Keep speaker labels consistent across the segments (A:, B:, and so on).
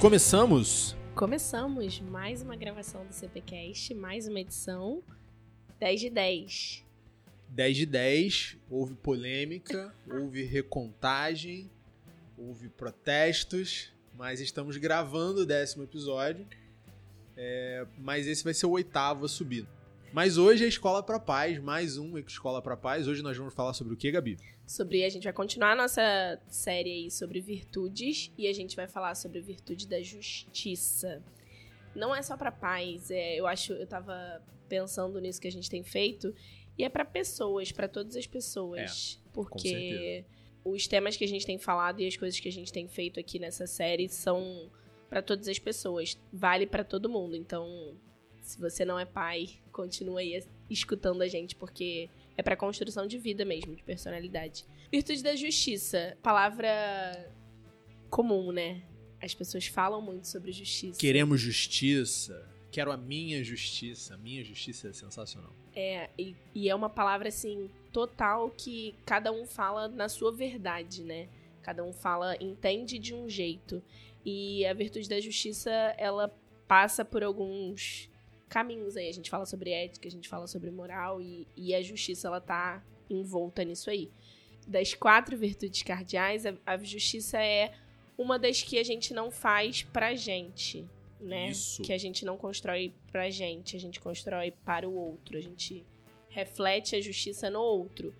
A: Começamos?
B: Começamos mais uma gravação do CPCast, mais uma edição 10 de 10.
A: 10 de 10, houve polêmica, houve recontagem, houve protestos, mas estamos gravando o décimo episódio. É, mas esse vai ser o oitavo a subir. Mas hoje é Escola para Paz, mais um Escola para Paz. Hoje nós vamos falar sobre o que, Gabi?
B: Sobre a gente vai continuar a nossa série aí sobre virtudes e a gente vai falar sobre a virtude da justiça. Não é só para paz, é, eu acho, eu tava pensando nisso que a gente tem feito e é para pessoas, para todas as pessoas,
A: É,
B: porque os temas que a gente tem falado e as coisas que a gente tem feito aqui nessa série são para todas as pessoas, vale para todo mundo. Então, se você não é pai, continua aí escutando a gente, porque é para construção de vida mesmo, de personalidade. Virtude da justiça, palavra comum, né? As pessoas falam muito sobre justiça.
A: Queremos justiça. Quero a minha justiça. A minha justiça é sensacional.
B: É, e, e é uma palavra assim total que cada um fala na sua verdade, né? Cada um fala, entende de um jeito. E a virtude da justiça, ela passa por alguns caminhos aí. A gente fala sobre ética, a gente fala sobre moral e, e a justiça ela tá envolta nisso aí. Das quatro virtudes cardeais, a, a justiça é uma das que a gente não faz pra gente, né?
A: Isso.
B: Que a gente não constrói pra gente, a gente constrói para o outro, a gente reflete a justiça no outro.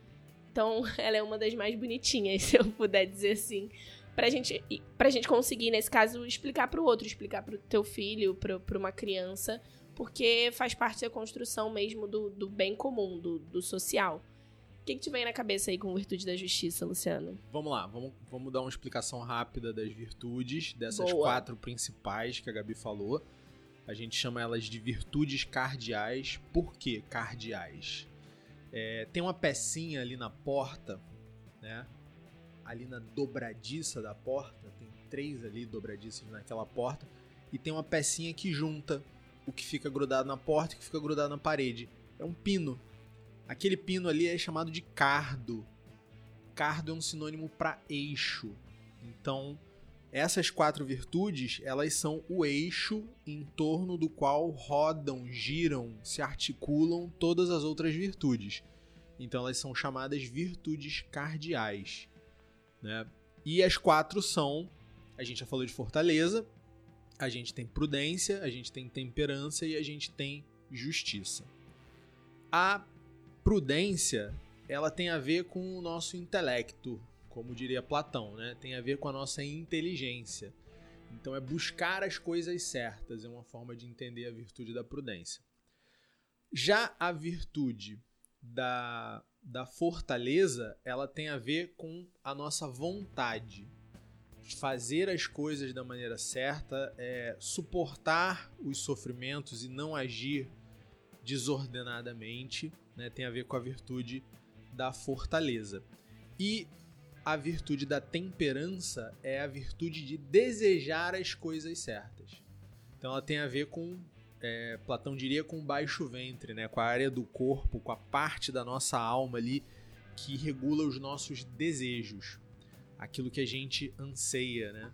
B: Então, ela é uma das mais bonitinhas, se eu puder dizer assim, pra gente, pra gente conseguir, nesse caso, explicar pro outro, explicar pro teu filho, pro, pra uma criança, porque faz parte da construção mesmo do, do bem comum, do, do social. O que, que te vem na cabeça aí com virtude da justiça, Luciano?
A: Vamos lá, vamos, vamos dar uma explicação rápida das virtudes, dessas
B: Boa.
A: quatro principais que a Gabi falou. A gente chama elas de virtudes cardeais. Por que cardeais? É, tem uma pecinha ali na porta, né? Ali na dobradiça da porta, tem três ali dobradiças naquela porta, e tem uma pecinha que junta o que fica grudado na porta e o que fica grudado na parede. É um pino. Aquele pino ali é chamado de cardo. Cardo é um sinônimo para eixo. Então, essas quatro virtudes, elas são o eixo em torno do qual rodam, giram, se articulam todas as outras virtudes. Então, elas são chamadas virtudes cardeais. Né? E as quatro são, a gente já falou de fortaleza, a gente tem prudência, a gente tem temperança e a gente tem justiça. A prudência, ela tem a ver com o nosso intelecto, como diria Platão, né? Tem a ver com a nossa inteligência. Então é buscar as coisas certas, é uma forma de entender a virtude da prudência. Já a virtude da, da fortaleza, ela tem a ver com a nossa vontade. Fazer as coisas da maneira certa, é, suportar os sofrimentos e não agir desordenadamente, né, tem a ver com a virtude da fortaleza. E a virtude da temperança é a virtude de desejar as coisas certas. Então ela tem a ver com, é, Platão diria, com baixo ventre, né, com a área do corpo, com a parte da nossa alma ali que regula os nossos desejos, aquilo que a gente anseia, né,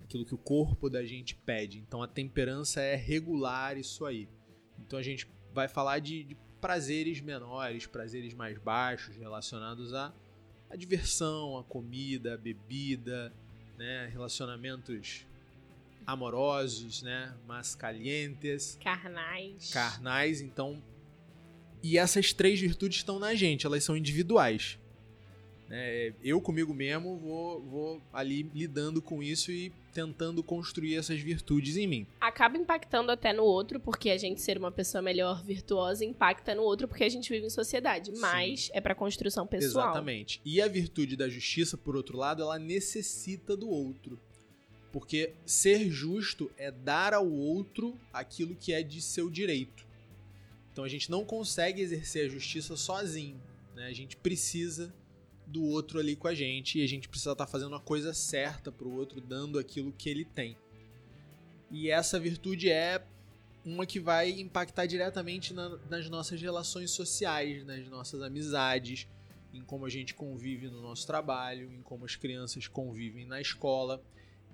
A: aquilo que o corpo da gente pede. Então a temperança é regular isso aí. Então a gente vai falar de, de prazeres menores, prazeres mais baixos relacionados à, à diversão, à comida, à bebida, né, relacionamentos amorosos, né, mas calientes,
B: Carnais.
A: carnais, então e essas três virtudes estão na gente, elas são individuais. Né? eu comigo mesmo vou, vou ali lidando com isso e tentando construir essas virtudes em mim.
B: Acaba impactando até no outro, porque a gente ser uma pessoa melhor, virtuosa, impacta no outro, porque a gente vive em sociedade.
A: Sim.
B: Mas é pra construção pessoal.
A: Exatamente. E a virtude da justiça, por outro lado, ela necessita do outro. Porque ser justo é dar ao outro aquilo que é de seu direito. Então a gente não consegue exercer a justiça sozinho. Né? A gente precisa do outro ali com a gente e a gente precisa estar fazendo a coisa certa pro outro, dando aquilo que ele tem. E essa virtude é uma que vai impactar diretamente na- nas nossas relações sociais, nas nossas amizades, em como a gente convive no nosso trabalho, em como as crianças convivem na escola.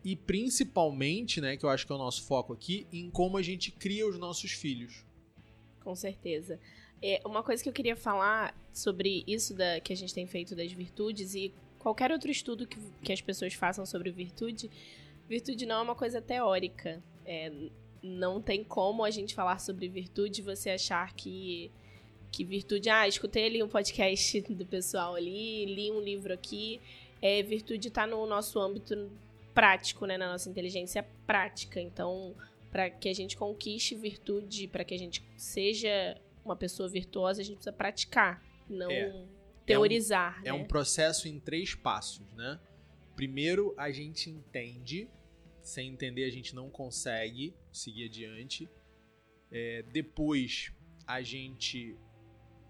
A: e principalmente, né, que eu acho que é o nosso foco aqui, em como a gente cria os nossos filhos.
B: Com certeza. É, uma coisa que eu queria falar sobre isso da, que a gente tem feito das virtudes e qualquer outro estudo que, que as pessoas façam sobre virtude, virtude não é uma coisa teórica. É, não tem como a gente falar sobre virtude e você achar que, que virtude. Ah, escutei ali um podcast do pessoal ali, li um livro aqui. É, virtude está no nosso âmbito prático, né, na nossa inteligência prática. Então, para que a gente conquiste virtude, para que a gente seja uma pessoa virtuosa, a gente precisa praticar, não é. teorizar.
A: É um,
B: né?
A: é um processo em três passos, né? Primeiro, a gente entende. Sem entender, a gente não consegue seguir adiante. É, depois, a gente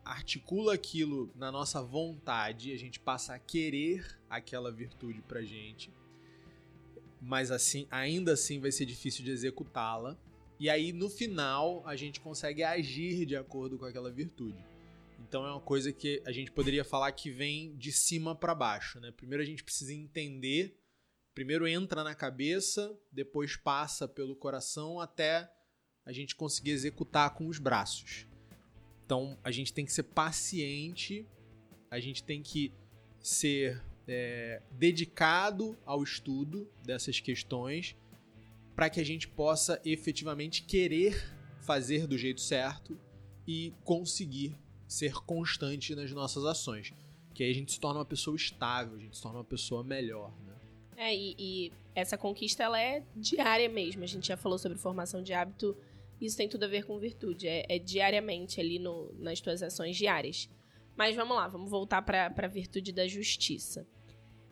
A: articula aquilo na nossa vontade, a gente passa a querer aquela virtude pra gente mas assim, ainda assim vai ser difícil de executá-la. E aí no final a gente consegue agir de acordo com aquela virtude. Então é uma coisa que a gente poderia falar que vem de cima para baixo, né? Primeiro a gente precisa entender, primeiro entra na cabeça, depois passa pelo coração até a gente conseguir executar com os braços. Então a gente tem que ser paciente, a gente tem que ser é, dedicado ao estudo dessas questões para que a gente possa efetivamente querer fazer do jeito certo e conseguir ser constante nas nossas ações. Que aí a gente se torna uma pessoa estável, a gente se torna uma pessoa melhor, né?
B: É, e, e essa conquista ela é diária mesmo. A gente já falou sobre formação de hábito, isso tem tudo a ver com virtude. É, é diariamente ali no, nas tuas ações diárias. Mas vamos lá, vamos voltar para a virtude da justiça.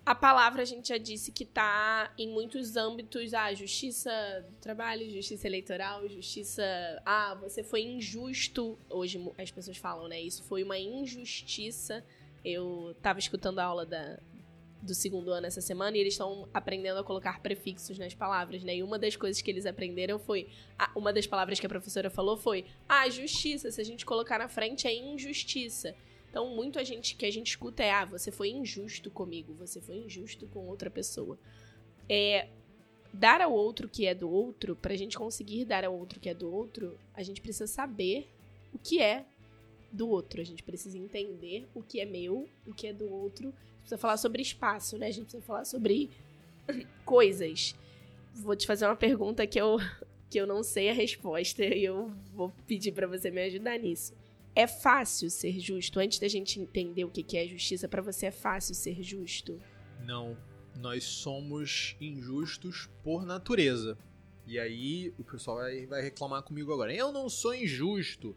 B: A palavra a gente já disse que está em muitos âmbitos, ah, justiça do trabalho, justiça eleitoral, justiça, ah, você foi injusto. Hoje as pessoas falam, né? Isso foi uma injustiça. Eu estava escutando a aula da, do segundo ano essa semana e eles estão aprendendo a colocar prefixos nas palavras, né? E uma das coisas que eles aprenderam foi, uma das palavras que a professora falou foi, ah, justiça. Se a gente colocar na frente é injustiça. Então, muito a gente que a gente escuta é: ah, você foi injusto comigo, você foi injusto com outra pessoa. É dar ao outro que é do outro, pra gente conseguir dar ao outro que é do outro, a gente precisa saber o que é do outro. A gente precisa entender o que é meu, o que é do outro. A gente precisa falar sobre espaço, né? A gente precisa falar sobre coisas. Vou te fazer uma pergunta que eu, que eu não sei a resposta e eu vou pedir para você me ajudar nisso. É fácil ser justo? Antes da gente entender o que é justiça, para você é fácil ser justo?
A: Não. Nós somos injustos por natureza. E aí o pessoal vai, vai reclamar comigo agora. Eu não sou injusto.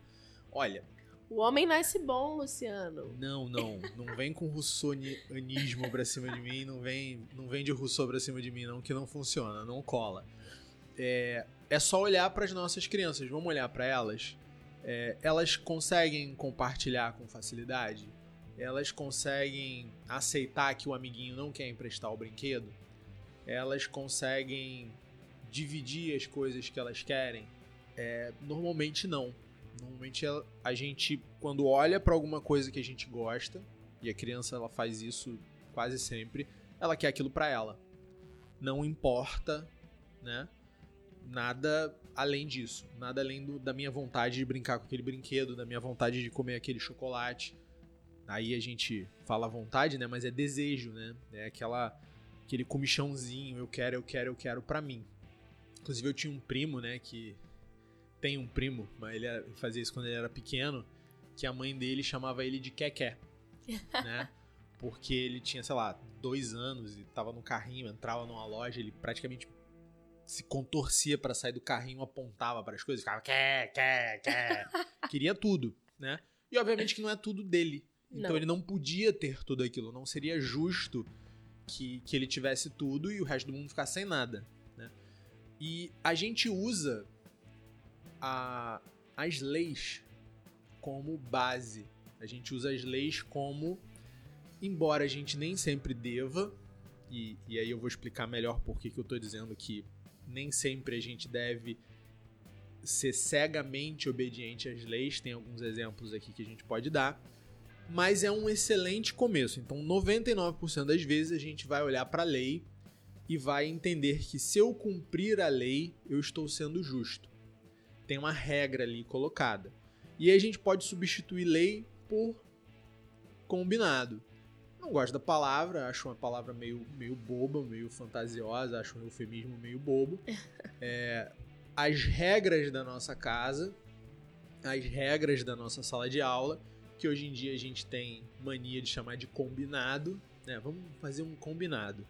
A: Olha.
B: O homem nasce bom, Luciano.
A: Não, não. Não vem com russonianismo pra cima de mim. Não vem, não vem de Rousseau pra cima de mim, não, que não funciona. Não cola. É, é só olhar para as nossas crianças. Vamos olhar para elas é, elas conseguem compartilhar com facilidade? Elas conseguem aceitar que o amiguinho não quer emprestar o brinquedo? Elas conseguem dividir as coisas que elas querem? É, normalmente não. Normalmente a gente, quando olha para alguma coisa que a gente gosta, e a criança ela faz isso quase sempre, ela quer aquilo para ela. Não importa, né? Nada além disso. Nada além do, da minha vontade de brincar com aquele brinquedo, da minha vontade de comer aquele chocolate. Aí a gente fala vontade, né? Mas é desejo, né? É aquela aquele comichãozinho, eu quero, eu quero, eu quero para mim. Inclusive eu tinha um primo, né, que tem um primo, mas ele fazia isso quando ele era pequeno, que a mãe dele chamava ele de Keké, né? Porque ele tinha, sei lá, dois anos e tava no carrinho, entrava numa loja, ele praticamente se contorcia para sair do carrinho, apontava para as coisas, ficava quer, quer, quer. Queria tudo, né? E obviamente que não é tudo dele. Então não. ele não podia ter tudo aquilo. Não seria justo que, que ele tivesse tudo e o resto do mundo ficasse sem nada, né? E a gente usa a, as leis como base. A gente usa as leis como, embora a gente nem sempre deva, e, e aí eu vou explicar melhor por que, que eu estou dizendo que nem sempre a gente deve ser cegamente obediente às leis, tem alguns exemplos aqui que a gente pode dar, mas é um excelente começo. Então, 99% das vezes a gente vai olhar para a lei e vai entender que se eu cumprir a lei, eu estou sendo justo. Tem uma regra ali colocada. E a gente pode substituir lei por combinado. Não gosto da palavra, acho uma palavra meio, meio boba, meio fantasiosa, acho um eufemismo meio bobo. É, as regras da nossa casa, as regras da nossa sala de aula, que hoje em dia a gente tem mania de chamar de combinado, né? Vamos fazer um combinado.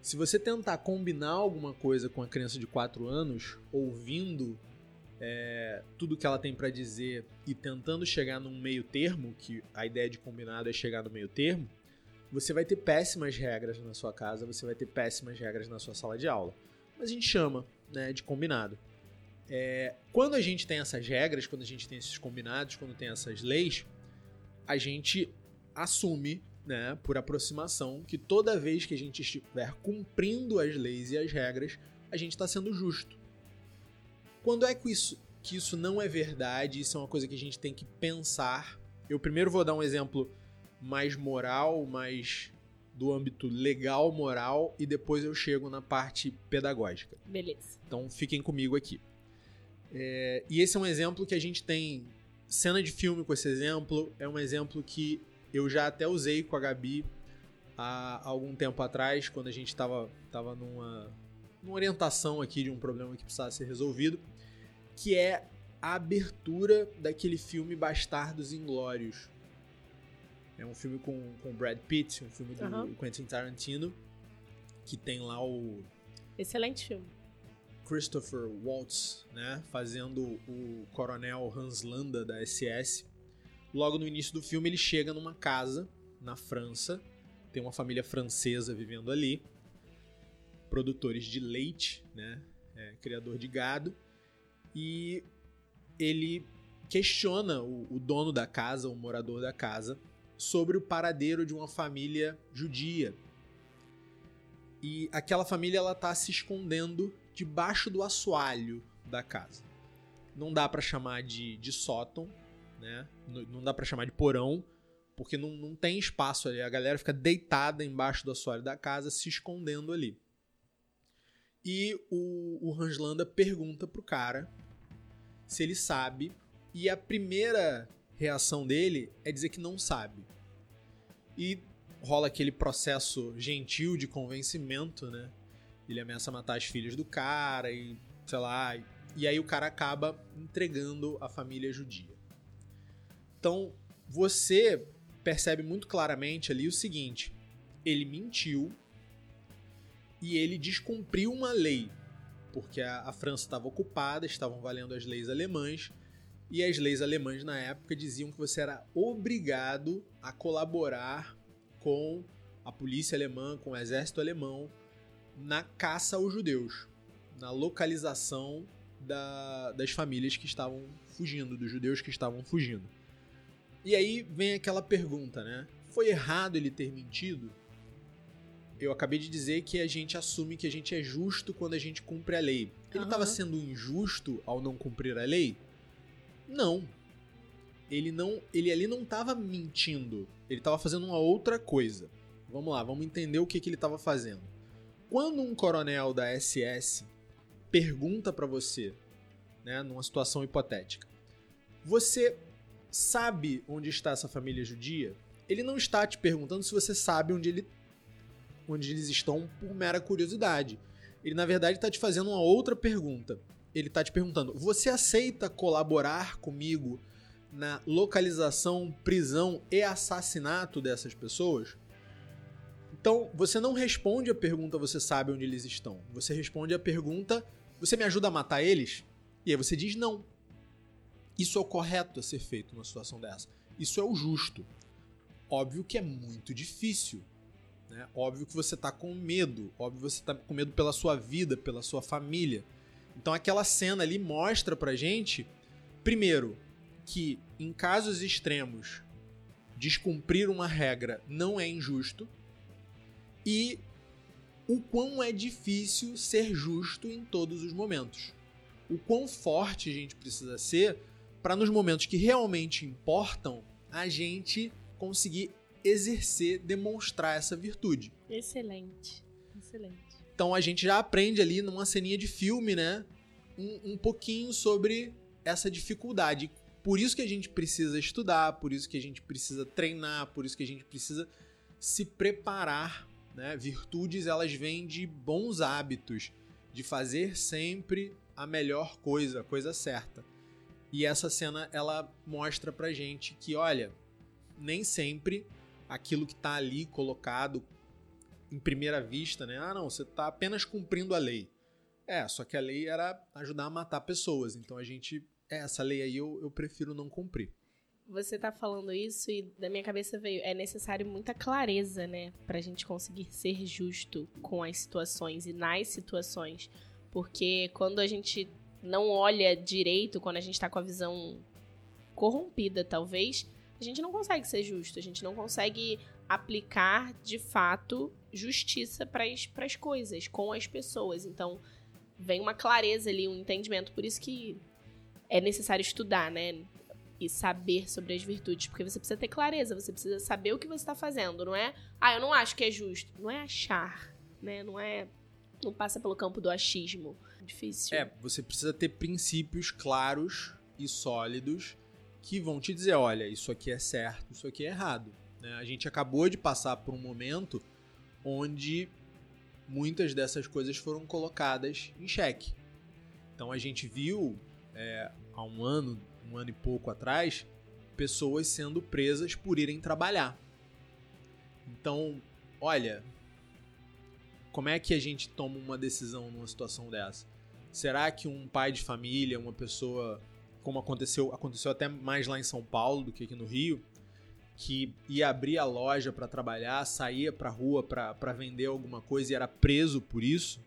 A: Se você tentar combinar alguma coisa com a criança de 4 anos, ouvindo é, tudo que ela tem para dizer e tentando chegar num meio termo, que a ideia de combinado é chegar no meio termo, você vai ter péssimas regras na sua casa, você vai ter péssimas regras na sua sala de aula. Mas a gente chama né, de combinado. É, quando a gente tem essas regras, quando a gente tem esses combinados, quando tem essas leis, a gente assume, né, por aproximação, que toda vez que a gente estiver cumprindo as leis e as regras, a gente está sendo justo. Quando é que isso, que isso não é verdade? Isso é uma coisa que a gente tem que pensar. Eu primeiro vou dar um exemplo mais moral, mais do âmbito legal, moral, e depois eu chego na parte pedagógica.
B: Beleza.
A: Então fiquem comigo aqui. É, e esse é um exemplo que a gente tem cena de filme com esse exemplo. É um exemplo que eu já até usei com a Gabi há algum tempo atrás, quando a gente estava tava numa, numa orientação aqui de um problema que precisava ser resolvido, que é a abertura daquele filme Bastardos Inglórios. É um filme com, com Brad Pitt, um filme do uhum. Quentin Tarantino, que tem lá o.
B: Excelente filme.
A: Christopher Waltz, né, fazendo o coronel Hans Landa da SS. Logo no início do filme, ele chega numa casa na França, tem uma família francesa vivendo ali, produtores de leite, né, é, criador de gado, e ele questiona o, o dono da casa, o morador da casa, sobre o paradeiro de uma família judia. E aquela família ela tá se escondendo debaixo do assoalho da casa. Não dá para chamar de, de sótão, né? Não dá para chamar de porão, porque não, não tem espaço ali. A galera fica deitada embaixo do assoalho da casa, se escondendo ali. E o, o Hanslanda pergunta pro cara se ele sabe. E a primeira reação dele é dizer que não sabe. E rola aquele processo gentil de convencimento, né? Ele ameaça matar as filhas do cara e, sei lá, e aí o cara acaba entregando a família judia. Então, você percebe muito claramente ali o seguinte: ele mentiu e ele descumpriu uma lei, porque a, a França estava ocupada, estavam valendo as leis alemãs, e as leis alemãs na época diziam que você era obrigado a colaborar com a polícia alemã, com o exército alemão, na caça aos judeus, na localização da, das famílias que estavam fugindo, dos judeus que estavam fugindo. E aí vem aquela pergunta, né? Foi errado ele ter mentido? Eu acabei de dizer que a gente assume que a gente é justo quando a gente cumpre a lei. Ele estava uhum. sendo injusto ao não cumprir a lei? Não. Ele não, ele ali não estava mentindo. Ele estava fazendo uma outra coisa. Vamos lá, vamos entender o que, que ele estava fazendo. Quando um coronel da SS pergunta para você, né, numa situação hipotética, você sabe onde está essa família judia? Ele não está te perguntando se você sabe onde, ele, onde eles estão por mera curiosidade. Ele, na verdade, está te fazendo uma outra pergunta. Ele está te perguntando: você aceita colaborar comigo na localização, prisão e assassinato dessas pessoas? Então, você não responde a pergunta você sabe onde eles estão. Você responde a pergunta você me ajuda a matar eles? E aí você diz não. Isso é o correto a ser feito numa situação dessa. Isso é o justo. Óbvio que é muito difícil. Né? Óbvio que você está com medo. Óbvio que você está com medo pela sua vida, pela sua família. Então aquela cena ali mostra pra gente, primeiro, que em casos extremos, descumprir uma regra não é injusto e o quão é difícil ser justo em todos os momentos. O quão forte a gente precisa ser para nos momentos que realmente importam, a gente conseguir exercer, demonstrar essa virtude.
B: Excelente. Excelente.
A: Então a gente já aprende ali numa ceninha de filme, né? Um, um pouquinho sobre essa dificuldade. Por isso que a gente precisa estudar, por isso que a gente precisa treinar, por isso que a gente precisa se preparar. Né? Virtudes elas vêm de bons hábitos, de fazer sempre a melhor coisa, a coisa certa. E essa cena ela mostra pra gente que, olha, nem sempre aquilo que tá ali colocado em primeira vista, né? Ah, não, você tá apenas cumprindo a lei. É, só que a lei era ajudar a matar pessoas. Então a gente. É, essa lei aí eu, eu prefiro não cumprir.
B: Você tá falando isso e da minha cabeça veio. É necessário muita clareza, né? Pra gente conseguir ser justo com as situações e nas situações. Porque quando a gente não olha direito, quando a gente tá com a visão corrompida, talvez, a gente não consegue ser justo. A gente não consegue aplicar de fato justiça para as coisas, com as pessoas. Então, vem uma clareza ali, um entendimento. Por isso que é necessário estudar, né? E saber sobre as virtudes. Porque você precisa ter clareza, você precisa saber o que você está fazendo. Não é, ah, eu não acho que é justo. Não é achar, né? Não é. Não passa pelo campo do achismo. Difícil.
A: É, você precisa ter princípios claros e sólidos que vão te dizer: olha, isso aqui é certo, isso aqui é errado. Né? A gente acabou de passar por um momento onde muitas dessas coisas foram colocadas em xeque. Então a gente viu é, há um ano, um ano e pouco atrás, pessoas sendo presas por irem trabalhar. Então, olha, como é que a gente toma uma decisão numa situação dessa? Será que um pai de família, uma pessoa, como aconteceu, aconteceu até mais lá em São Paulo do que aqui no Rio, que ia abrir a loja para trabalhar, saía para rua para vender alguma coisa e era preso por isso?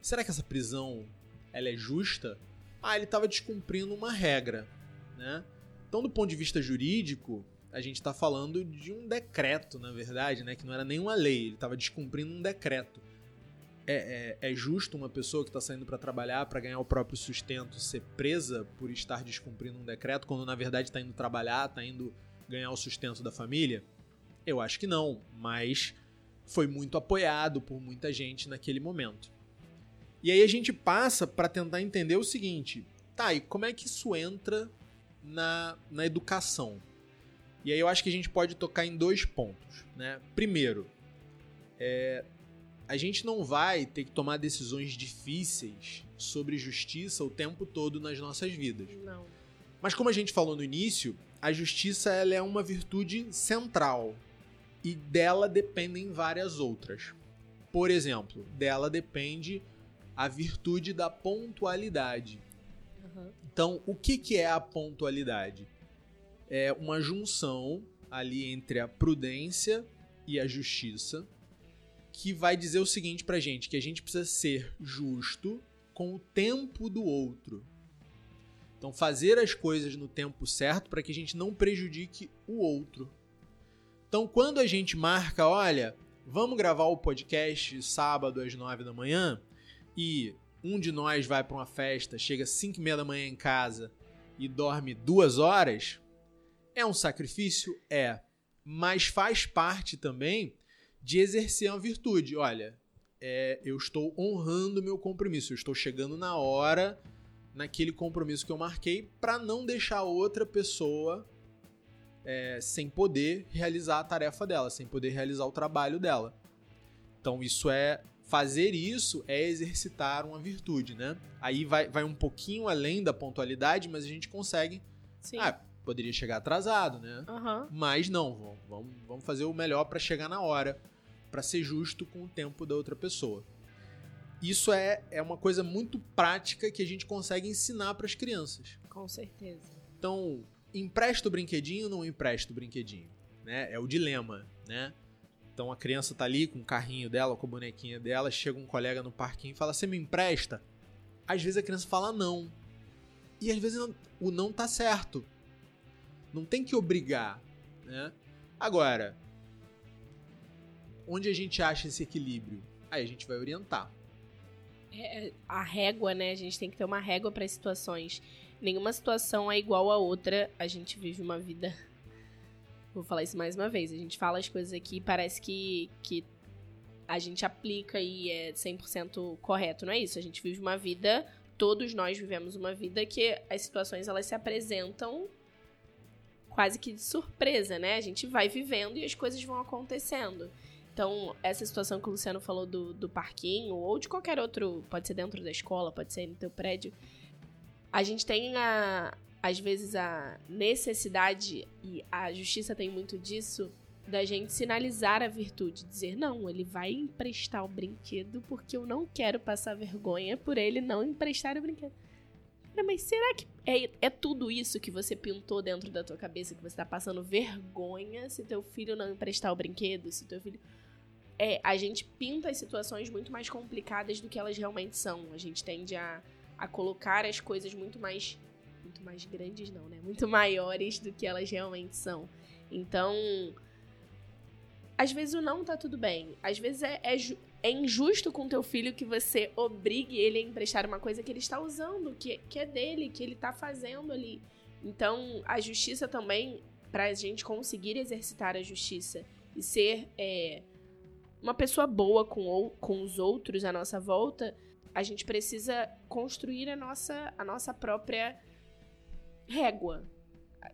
A: Será que essa prisão ela é justa? Ah, ele estava descumprindo uma regra, né? Então, do ponto de vista jurídico, a gente está falando de um decreto, na verdade, né? Que não era nenhuma lei, ele estava descumprindo um decreto. É, é, é, justo uma pessoa que está saindo para trabalhar para ganhar o próprio sustento ser presa por estar descumprindo um decreto, quando na verdade está indo trabalhar, está indo ganhar o sustento da família? Eu acho que não, mas foi muito apoiado por muita gente naquele momento. E aí a gente passa para tentar entender o seguinte: tá, e como é que isso entra na, na educação? E aí eu acho que a gente pode tocar em dois pontos. Né? Primeiro, é, a gente não vai ter que tomar decisões difíceis sobre justiça o tempo todo nas nossas vidas.
B: Não.
A: Mas como a gente falou no início, a justiça ela é uma virtude central e dela dependem várias outras. Por exemplo, dela depende a virtude da pontualidade. Uhum. Então, o que, que é a pontualidade? É uma junção ali entre a prudência e a justiça que vai dizer o seguinte pra gente, que a gente precisa ser justo com o tempo do outro. Então, fazer as coisas no tempo certo para que a gente não prejudique o outro. Então, quando a gente marca, olha, vamos gravar o podcast sábado às nove da manhã e um de nós vai para uma festa, chega às cinco e meia da manhã em casa e dorme duas horas, é um sacrifício? É. Mas faz parte também de exercer uma virtude. Olha, é, eu estou honrando meu compromisso, eu estou chegando na hora naquele compromisso que eu marquei para não deixar outra pessoa é, sem poder realizar a tarefa dela, sem poder realizar o trabalho dela. Então isso é fazer isso é exercitar uma virtude, né? Aí vai, vai um pouquinho além da pontualidade, mas a gente consegue.
B: Sim.
A: Ah, poderia chegar atrasado, né?
B: Uhum.
A: Mas não, vamos, vamos fazer o melhor para chegar na hora, para ser justo com o tempo da outra pessoa. Isso é, é uma coisa muito prática que a gente consegue ensinar para as crianças.
B: Com certeza.
A: Então, empresta o brinquedinho ou não empresta o brinquedinho? Né? É o dilema, né? Então a criança tá ali com o carrinho dela, com a bonequinha dela, chega um colega no parquinho e fala: "Você me empresta?" Às vezes a criança fala não. E às vezes o não tá certo. Não tem que obrigar, né? Agora, onde a gente acha esse equilíbrio? Aí a gente vai orientar.
B: É, é, a régua, né? A gente tem que ter uma régua para situações. Nenhuma situação é igual a outra. A gente vive uma vida. Vou falar isso mais uma vez. A gente fala as coisas aqui e parece que, que a gente aplica e é 100% correto, não é isso? A gente vive uma vida, todos nós vivemos uma vida que as situações elas se apresentam quase que de surpresa, né? A gente vai vivendo e as coisas vão acontecendo. Então, essa situação que o Luciano falou do, do parquinho, ou de qualquer outro, pode ser dentro da escola, pode ser no teu prédio, a gente tem a, às vezes a necessidade, e a justiça tem muito disso, da gente sinalizar a virtude, dizer, não, ele vai emprestar o brinquedo porque eu não quero passar vergonha por ele não emprestar o brinquedo. Mas será que é, é tudo isso que você pintou dentro da tua cabeça, que você tá passando vergonha se teu filho não emprestar o brinquedo, se teu filho... É, a gente pinta as situações muito mais complicadas do que elas realmente são. A gente tende a, a colocar as coisas muito mais muito mais grandes não, né? Muito maiores do que elas realmente são. Então, às vezes o não tá tudo bem. Às vezes é, é, é, injusto com teu filho que você obrigue ele a emprestar uma coisa que ele está usando, que, que é dele, que ele tá fazendo ali. Então, a justiça também, pra gente conseguir exercitar a justiça e ser é, uma pessoa boa com, com os outros à nossa volta, a gente precisa construir a nossa, a nossa própria régua.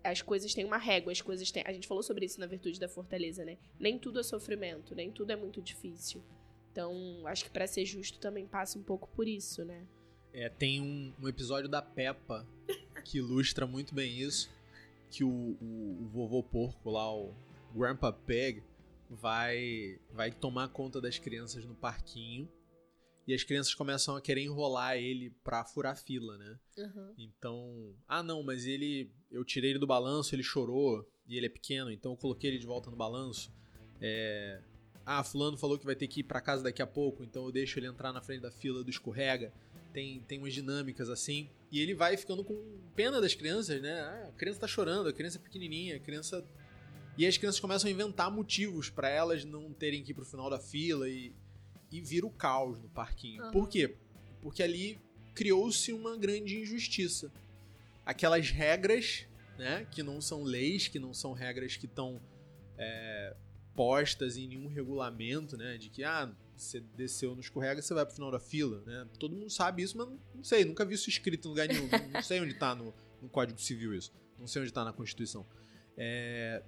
B: As coisas têm uma régua, as coisas têm. A gente falou sobre isso na virtude da fortaleza, né? Nem tudo é sofrimento, nem tudo é muito difícil. Então, acho que para ser justo também passa um pouco por isso, né?
A: É, tem um, um episódio da Peppa que ilustra muito bem isso. Que o, o, o vovô porco lá, o Grandpa Pig, vai, vai tomar conta das crianças no parquinho e as crianças começam a querer enrolar ele pra furar fila, né? Uhum. Então, ah não, mas ele, eu tirei ele do balanço, ele chorou e ele é pequeno, então eu coloquei ele de volta no balanço. É, ah, fulano falou que vai ter que ir para casa daqui a pouco, então eu deixo ele entrar na frente da fila do escorrega. Tem, tem umas dinâmicas assim. E ele vai ficando com pena das crianças, né? Ah, a criança tá chorando, a criança é pequenininha, a criança. E as crianças começam a inventar motivos para elas não terem que ir pro final da fila e e vira o caos no parquinho. Uhum. Por quê? Porque ali criou-se uma grande injustiça. Aquelas regras, né, que não são leis, que não são regras que estão é, postas em nenhum regulamento, né, de que, ah, você desceu no escorrega, você vai pro final da fila, né? Todo mundo sabe isso, mas não sei, nunca vi isso escrito em lugar nenhum. não sei onde tá no, no Código Civil isso. Não sei onde tá na Constituição. É,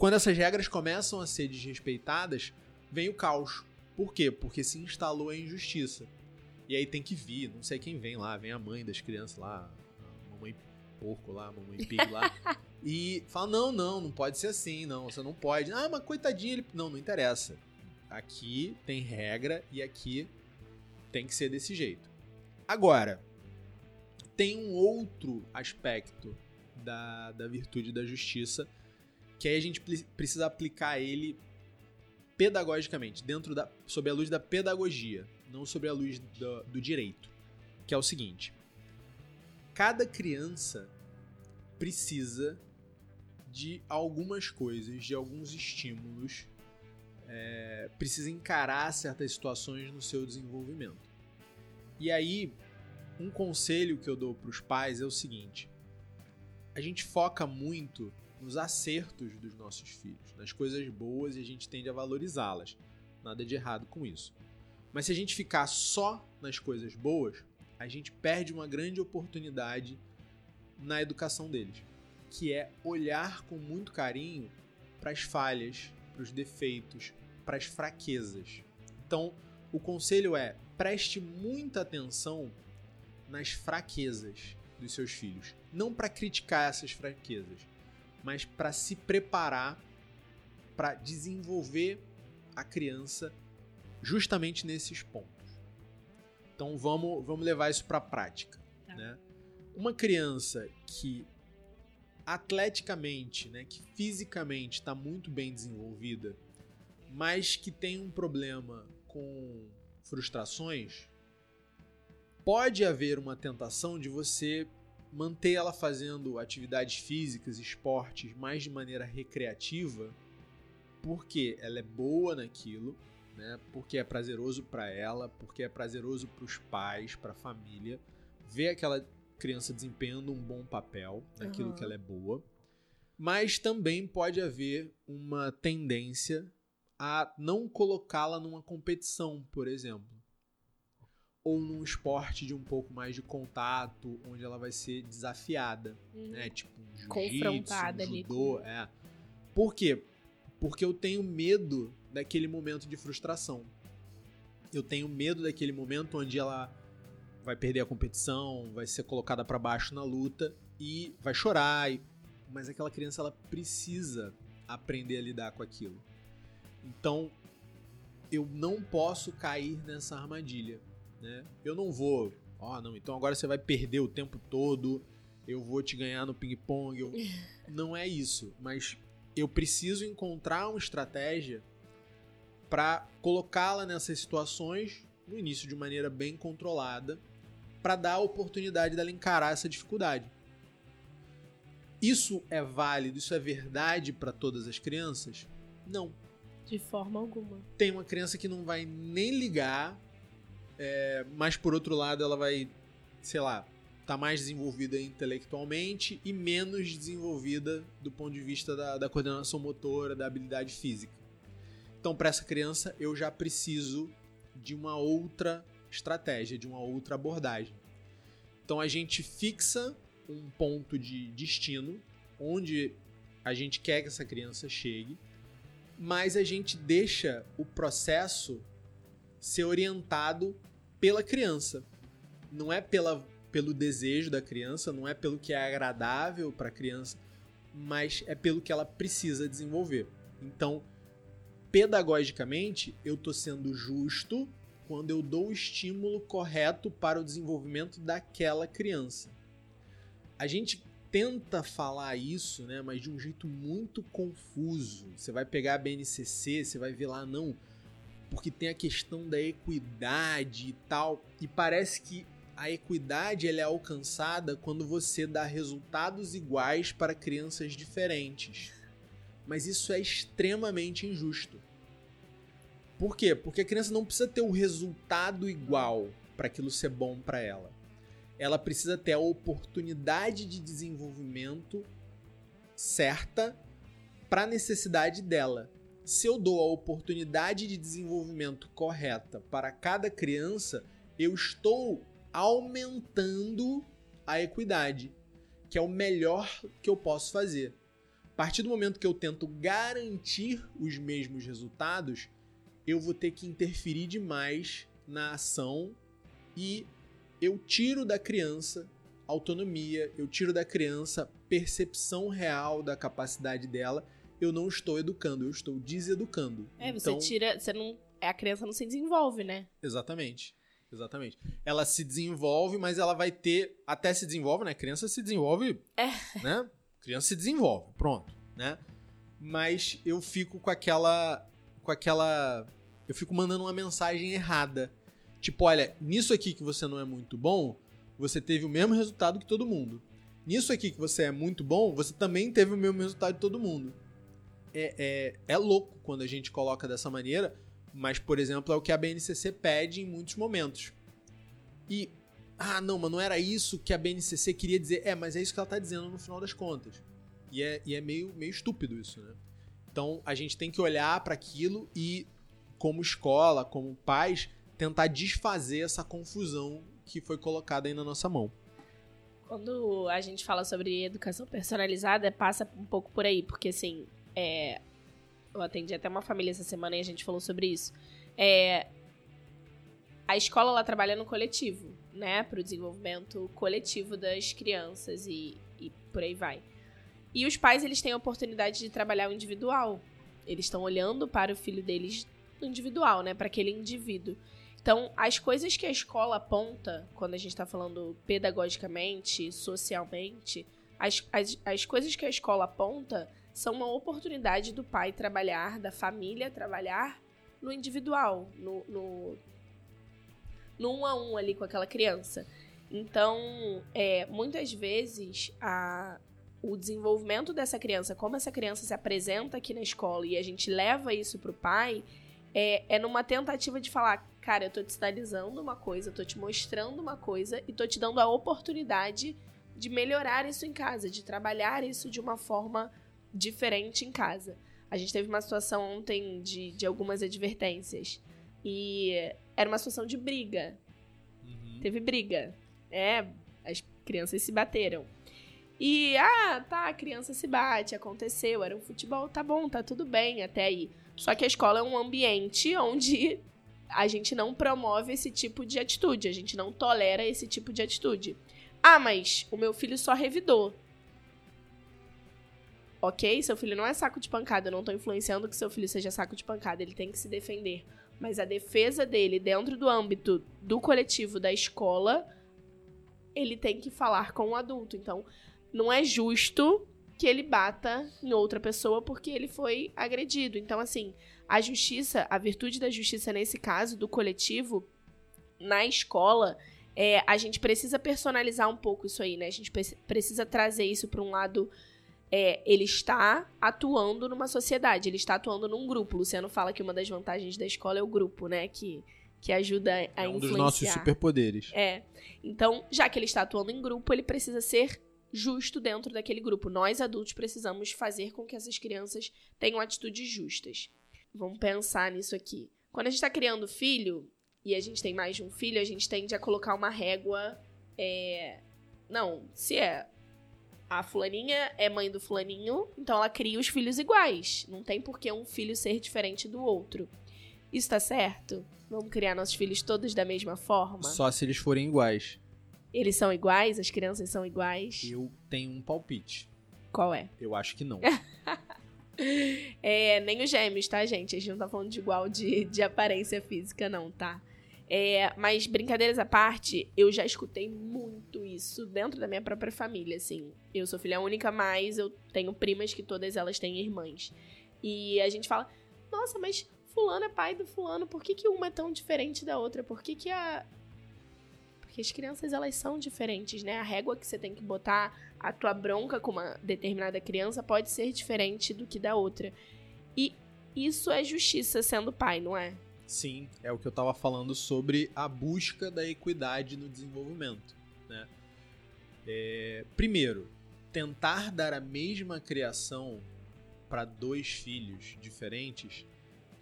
A: quando essas regras começam a ser desrespeitadas, vem o caos. Por quê? Porque se instalou a injustiça. E aí tem que vir, não sei quem vem lá, vem a mãe das crianças lá, a mamãe porco lá, a mamãe pig lá, e fala: não, não, não pode ser assim, não, você não pode. Ah, mas coitadinho, ele. Não, não interessa. Aqui tem regra e aqui tem que ser desse jeito. Agora, tem um outro aspecto da, da virtude da justiça que aí a gente precisa aplicar ele pedagogicamente, dentro da, sob a luz da pedagogia, não sobre a luz do, do direito, que é o seguinte: cada criança precisa de algumas coisas, de alguns estímulos, é, precisa encarar certas situações no seu desenvolvimento. E aí, um conselho que eu dou para os pais é o seguinte: a gente foca muito nos acertos dos nossos filhos, nas coisas boas e a gente tende a valorizá-las. Nada de errado com isso. Mas se a gente ficar só nas coisas boas, a gente perde uma grande oportunidade na educação deles, que é olhar com muito carinho para as falhas, para os defeitos, para as fraquezas. Então, o conselho é: preste muita atenção nas fraquezas dos seus filhos, não para criticar essas fraquezas, mas para se preparar para desenvolver a criança justamente nesses pontos. Então vamos, vamos levar isso para a prática. Tá. Né? Uma criança que atleticamente, né, que fisicamente está muito bem desenvolvida, mas que tem um problema com frustrações, pode haver uma tentação de você manter ela fazendo atividades físicas, esportes, mais de maneira recreativa, porque ela é boa naquilo, né? Porque é prazeroso para ela, porque é prazeroso para os pais, para a família, ver aquela criança desempenhando um bom papel naquilo uhum. que ela é boa. Mas também pode haver uma tendência a não colocá-la numa competição, por exemplo. Ou num esporte de um pouco mais de contato, onde ela vai ser desafiada,
B: Uhum.
A: né? Tipo um jiu-jitsu,
B: Confrontada
A: um
B: ali
A: judô,
B: com-
A: é. Por quê? Porque eu tenho medo daquele momento de frustração. Eu tenho medo daquele momento onde ela vai perder a competição, vai ser colocada pra baixo na luta e vai chorar. e- Mas aquela criança ela precisa aprender a lidar com aquilo. Então eu não posso cair nessa armadilha, né? Eu não vou, ó, não, então agora você vai perder o tempo todo, eu vou te ganhar no ping pong. eu- Não é isso, mas eu preciso encontrar uma estratégia para colocá-la nessas situações no início de maneira bem controlada, para dar a oportunidade dela encarar essa dificuldade. Isso é válido, isso é verdade para todas as crianças? Não.
B: De forma alguma.
A: Tem uma criança que não vai nem ligar, é, mas por outro lado ela vai, sei lá, tá mais desenvolvida intelectualmente e menos desenvolvida do ponto de vista da, da coordenação motora, da habilidade física. Então, para essa criança, eu já preciso de uma outra estratégia, de uma outra abordagem. Então, a gente fixa um ponto de destino onde a gente quer que essa criança chegue, mas a gente deixa o processo ser orientado pela criança. Não é pela, pelo desejo da criança, não é pelo que é agradável para a criança, mas é pelo que ela precisa desenvolver. Então, pedagogicamente, eu estou sendo justo quando eu dou o estímulo correto para o desenvolvimento daquela criança. A gente tenta falar isso, né, mas de um jeito muito confuso. Você vai pegar a BNCC, você vai ver lá não, porque tem a questão da equidade e tal, e parece que a equidade ela é alcançada quando você dá resultados iguais para crianças diferentes. Mas isso é extremamente injusto. Por quê? Porque a criança não precisa ter o resultado igual para aquilo ser bom para ela. Ela precisa ter a oportunidade de desenvolvimento certa para a necessidade dela. Se eu dou a oportunidade de desenvolvimento correta para cada criança, eu estou aumentando a equidade, que é o melhor que eu posso fazer. A partir do momento que eu tento garantir os mesmos resultados, eu vou ter que interferir demais na ação e eu tiro da criança autonomia, eu tiro da criança percepção real da capacidade dela. Eu não estou educando, eu estou deseducando.
B: É, você
A: Então-
B: tira. Você não. A criança não se desenvolve, né?
A: Exatamente. Exatamente. Ela se desenvolve, mas ela vai ter. Até se desenvolve, né? Criança se desenvolve.
B: É.
A: Né? Criança se desenvolve. Pronto. Né? Mas eu fico com aquela. Com aquela. Eu fico mandando uma mensagem errada. Tipo, olha, nisso aqui que você não é muito bom, você teve o mesmo resultado que todo mundo. Nisso aqui que você é muito bom, você também teve o mesmo resultado de todo mundo. É, é, é louco quando a gente coloca dessa maneira, mas, por exemplo, é o que a BNCC pede em muitos momentos. E, ah, não, mas não era isso que a BNCC queria dizer. É, mas é isso que ela tá dizendo no final das contas. E é, e é meio, meio estúpido isso, né? Então, a gente tem que olhar para aquilo e, como escola, como pais, tentar desfazer essa confusão que foi colocada aí na nossa mão.
B: Quando a gente fala sobre educação personalizada, passa um pouco por aí, porque assim, é, eu atendi até uma família essa semana e a gente falou sobre isso. É, a escola ela trabalha no coletivo, né, para o desenvolvimento coletivo das crianças e, e por aí vai. E os pais eles têm a oportunidade de trabalhar o individual. Eles estão olhando para o filho deles no individual, né, para aquele indivíduo. Então, as coisas que a escola aponta, quando a gente está falando pedagogicamente, socialmente, as, as, as coisas que a escola aponta são uma oportunidade do pai trabalhar, da família trabalhar no individual, no, no, no um a um ali com aquela criança. Então, é, muitas vezes, a, o desenvolvimento dessa criança, como essa criança se apresenta aqui na escola e a gente leva isso pro pai, é, é numa tentativa de falar, cara, eu tô te sinalizando uma coisa, eu te mostrando uma coisa e tô te dando a oportunidade de melhorar isso em casa, de trabalhar isso de uma forma diferente em casa. A gente teve uma situação ontem de, de algumas advertências. E era uma situação de briga.
A: Uhum.
B: Teve briga. É, as crianças se bateram. E, ah, tá, a criança se bate, aconteceu, era um futebol, tá bom, tá tudo bem até aí. Só que a escola é um ambiente onde a gente não promove esse tipo de atitude, a gente não tolera esse tipo de atitude. Ah, mas o meu filho só revidou. Ok, seu filho não é saco de pancada, eu não tô influenciando que seu filho seja saco de pancada, ele tem que se defender. Mas a defesa dele dentro do âmbito do coletivo da escola, ele tem que falar com o adulto. Então, não é justo que ele bata em outra pessoa porque ele foi agredido. Então, assim, a justiça, a virtude da justiça nesse caso, do coletivo, na escola, é, a gente precisa personalizar um pouco isso aí, né? A gente precisa trazer isso para um lado é, ele está atuando numa sociedade, ele está atuando num grupo. O Luciano fala que uma das vantagens da escola é o grupo, né? Que, que ajuda a
A: é um
B: influenciar.
A: dos nossos superpoderes.
B: É. Então, já que ele está atuando em grupo, ele precisa ser justo dentro daquele grupo. Nós, adultos, precisamos fazer com que essas crianças tenham atitudes justas. Vamos pensar nisso aqui. Quando a gente está criando filho, e a gente tem mais de um filho, a gente tende a colocar uma régua. É... Não, se é a fulaninha é mãe do fulaninho, então ela cria os filhos iguais. Não tem por que um filho ser diferente do outro. Isso tá certo? Vamos criar nossos filhos todos da mesma forma?
A: Só se eles forem iguais.
B: Eles são iguais? As crianças são iguais?
A: Eu tenho um palpite.
B: Qual é?
A: Eu acho que não.
B: é, nem os gêmeos, tá, gente? A gente não tá falando de igual de, de aparência física, não, tá? É, mas brincadeiras à parte, eu já escutei muito isso dentro da minha própria família, assim. Eu sou filha única, mas eu tenho primas que todas elas têm irmãs. E a gente fala, nossa, mas fulano é pai do fulano, por que, que uma é tão diferente da outra? Por que, que a. Porque as crianças, elas são diferentes, né? A régua que você tem que botar, a tua bronca com uma determinada criança pode ser diferente do que da outra. E isso é justiça sendo pai, não é?
A: Sim, é o que eu estava falando sobre a busca da equidade no desenvolvimento. Né? É, primeiro, tentar dar a mesma criação para dois filhos diferentes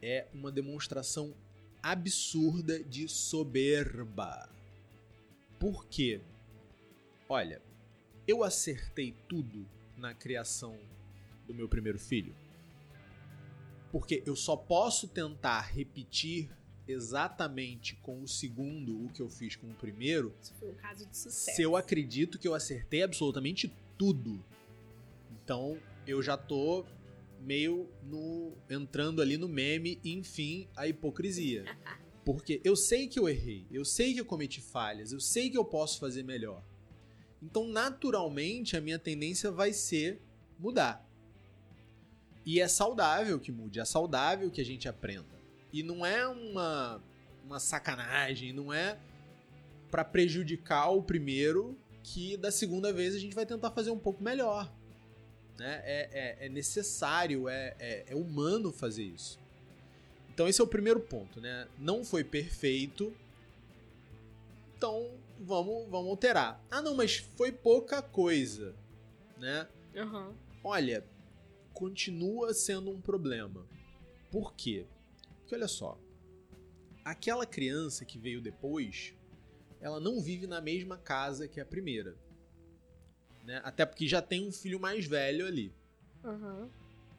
A: é uma demonstração absurda de soberba. Por quê? Olha, eu acertei tudo na criação do meu primeiro filho porque eu só posso tentar repetir exatamente com o segundo o que eu fiz com o primeiro.
B: Isso foi um caso de sucesso.
A: Se eu acredito que eu acertei absolutamente tudo. Então, eu já tô meio no entrando ali no meme, enfim, a hipocrisia. Porque eu sei que eu errei, eu sei que eu cometi falhas, eu sei que eu posso fazer melhor. Então, naturalmente, a minha tendência vai ser mudar. E é saudável que mude, é saudável que a gente aprenda. E não é uma, uma sacanagem, não é para prejudicar o primeiro que da segunda vez a gente vai tentar fazer um pouco melhor. Né? É, é, é necessário, é, é, é humano fazer isso. Então esse é o primeiro ponto, né? Não foi perfeito, então vamos, vamos alterar. Ah, não, mas foi pouca coisa, né?
B: Uhum.
A: Olha, continua sendo um problema. Por quê? Porque olha só, aquela criança que veio depois, ela não vive na mesma casa que a primeira. Né? Até porque já tem um filho mais velho ali.
B: Uhum.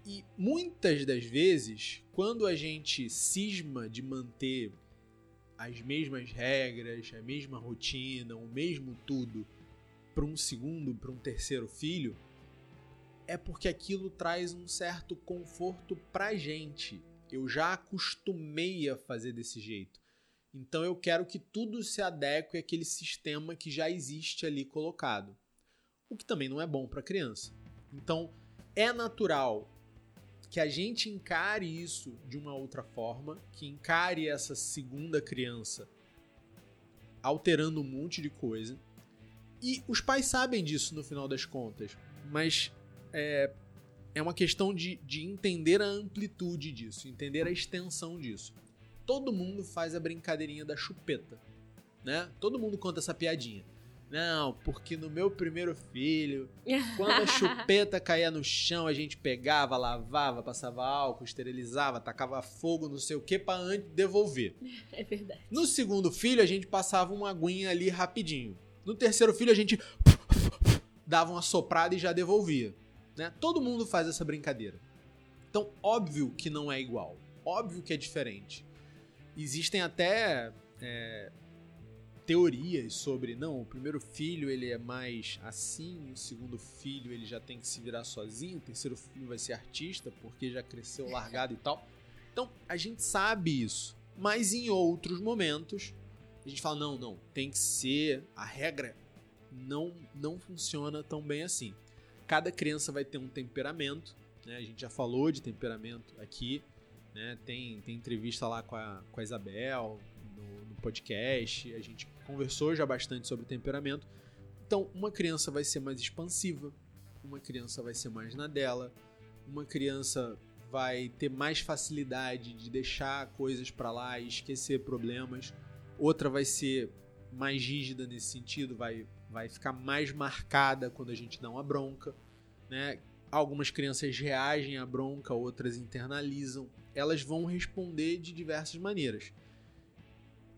A: E muitas das vezes, quando a gente cisma de manter as mesmas regras, a mesma rotina, o mesmo tudo para um segundo, para um terceiro filho, é porque aquilo traz um certo conforto pra gente. Eu já acostumei a fazer desse jeito. Então eu quero que tudo se adeque àquele sistema que já existe ali colocado. O que também não é bom para criança. Então é natural que a gente encare isso de uma outra forma, que encare essa segunda criança alterando um monte de coisa. E os pais sabem disso no final das contas, mas é, é uma questão de, de entender a amplitude disso, entender a extensão disso. Todo mundo faz a brincadeirinha da chupeta, né? Todo mundo conta essa piadinha. Não, porque no meu primeiro filho, quando a chupeta caía no chão, a gente pegava, lavava, passava álcool, esterilizava, tacava fogo, não sei o que, pra antes devolver.
B: É verdade.
A: No segundo filho, a gente passava uma aguinha ali rapidinho. No terceiro filho, a gente dava uma soprada e já devolvia. Né? Todo mundo faz essa brincadeira. Então, óbvio que não é igual. Óbvio que é diferente. Existem até é, teorias sobre não, o primeiro filho ele é mais assim, o segundo filho ele já tem que se virar sozinho, o terceiro filho vai ser artista porque já cresceu largado e tal. Então a gente sabe isso, mas em outros momentos a gente fala não, não, tem que ser a regra não não funciona tão bem assim. Cada criança vai ter um temperamento, né? A gente já falou de temperamento aqui, né? Tem tem entrevista lá com a, com a Isabel, no, no podcast, a gente conversou já bastante sobre temperamento. Então, uma criança vai ser mais expansiva, uma criança vai ser mais na dela, uma criança vai ter mais facilidade de deixar coisas para lá e esquecer problemas. Outra vai ser mais rígida nesse sentido, vai, vai ficar mais marcada quando a gente dá uma bronca, né? Algumas crianças reagem à bronca, outras internalizam. Elas vão responder de diversas maneiras.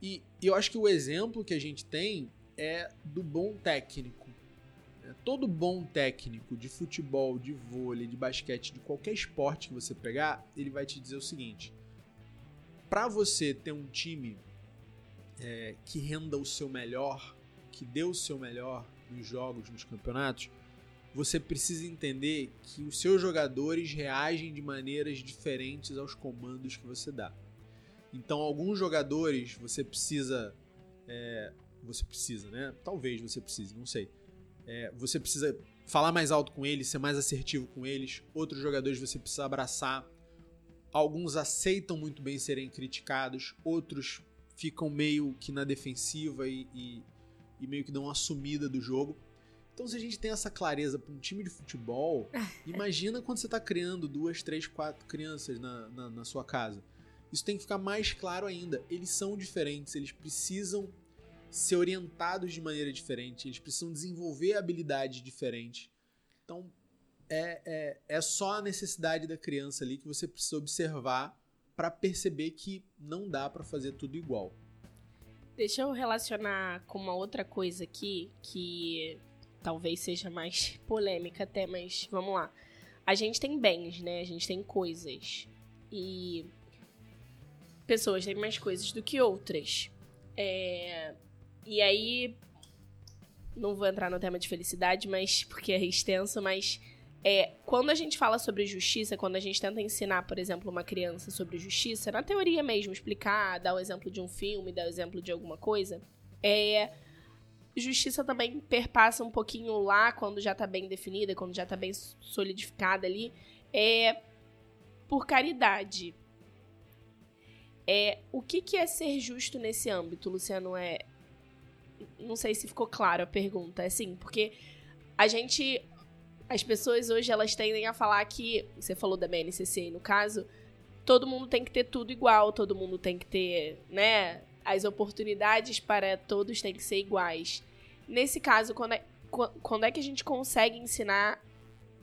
A: E, eu acho que o exemplo que a gente tem é do bom técnico. Né? Todo bom técnico de futebol, de vôlei, de basquete, de qualquer esporte que você pegar, ele vai te dizer o seguinte: para você ter um time é, que renda o seu melhor, que dê o seu melhor nos jogos, nos campeonatos, você precisa entender que os seus jogadores reagem de maneiras diferentes aos comandos que você dá. Então, alguns jogadores você precisa. É, você precisa, né? Talvez você precise, não sei. É, você precisa falar mais alto com eles, ser mais assertivo com eles. Outros jogadores você precisa abraçar. Alguns aceitam muito bem serem criticados, outros ficam meio que na defensiva e, e, e meio que dão uma sumida do jogo. Então, se a gente tem essa clareza para um time de futebol, imagina quando você está criando duas, três, quatro crianças na, na, na sua casa isso tem que ficar mais claro ainda. Eles são diferentes, eles precisam ser orientados de maneira diferente, eles precisam desenvolver habilidades diferentes. Então, é, é, é só a necessidade da criança ali que você precisa observar para perceber que não dá para fazer tudo igual.
B: Deixa eu relacionar com uma outra coisa aqui que talvez seja mais polêmica até, mas vamos lá. A gente tem bens, né? A gente tem coisas. E pessoas têm mais coisas do que outras. É... E aí. Não vou entrar no tema de felicidade, mas porque é extenso, mas é, quando a gente fala sobre justiça, quando a gente tenta ensinar, por exemplo, uma criança sobre justiça, na teoria mesmo, explicar, dar o exemplo de um filme, dar o exemplo de alguma coisa, é, justiça também perpassa um pouquinho lá, quando já tá bem definida, quando já tá bem solidificada ali, é por caridade. É, o que, que é ser justo nesse âmbito, Luciano? É, não sei se ficou claro a pergunta. É assim, porque a gente. As pessoas hoje elas tendem a falar que. Você falou da BNCC, no caso. Todo mundo tem que ter tudo igual, todo mundo tem que ter, né? As oportunidades para todos têm que ser iguais. Nesse caso, quando é, quando é que a gente consegue ensinar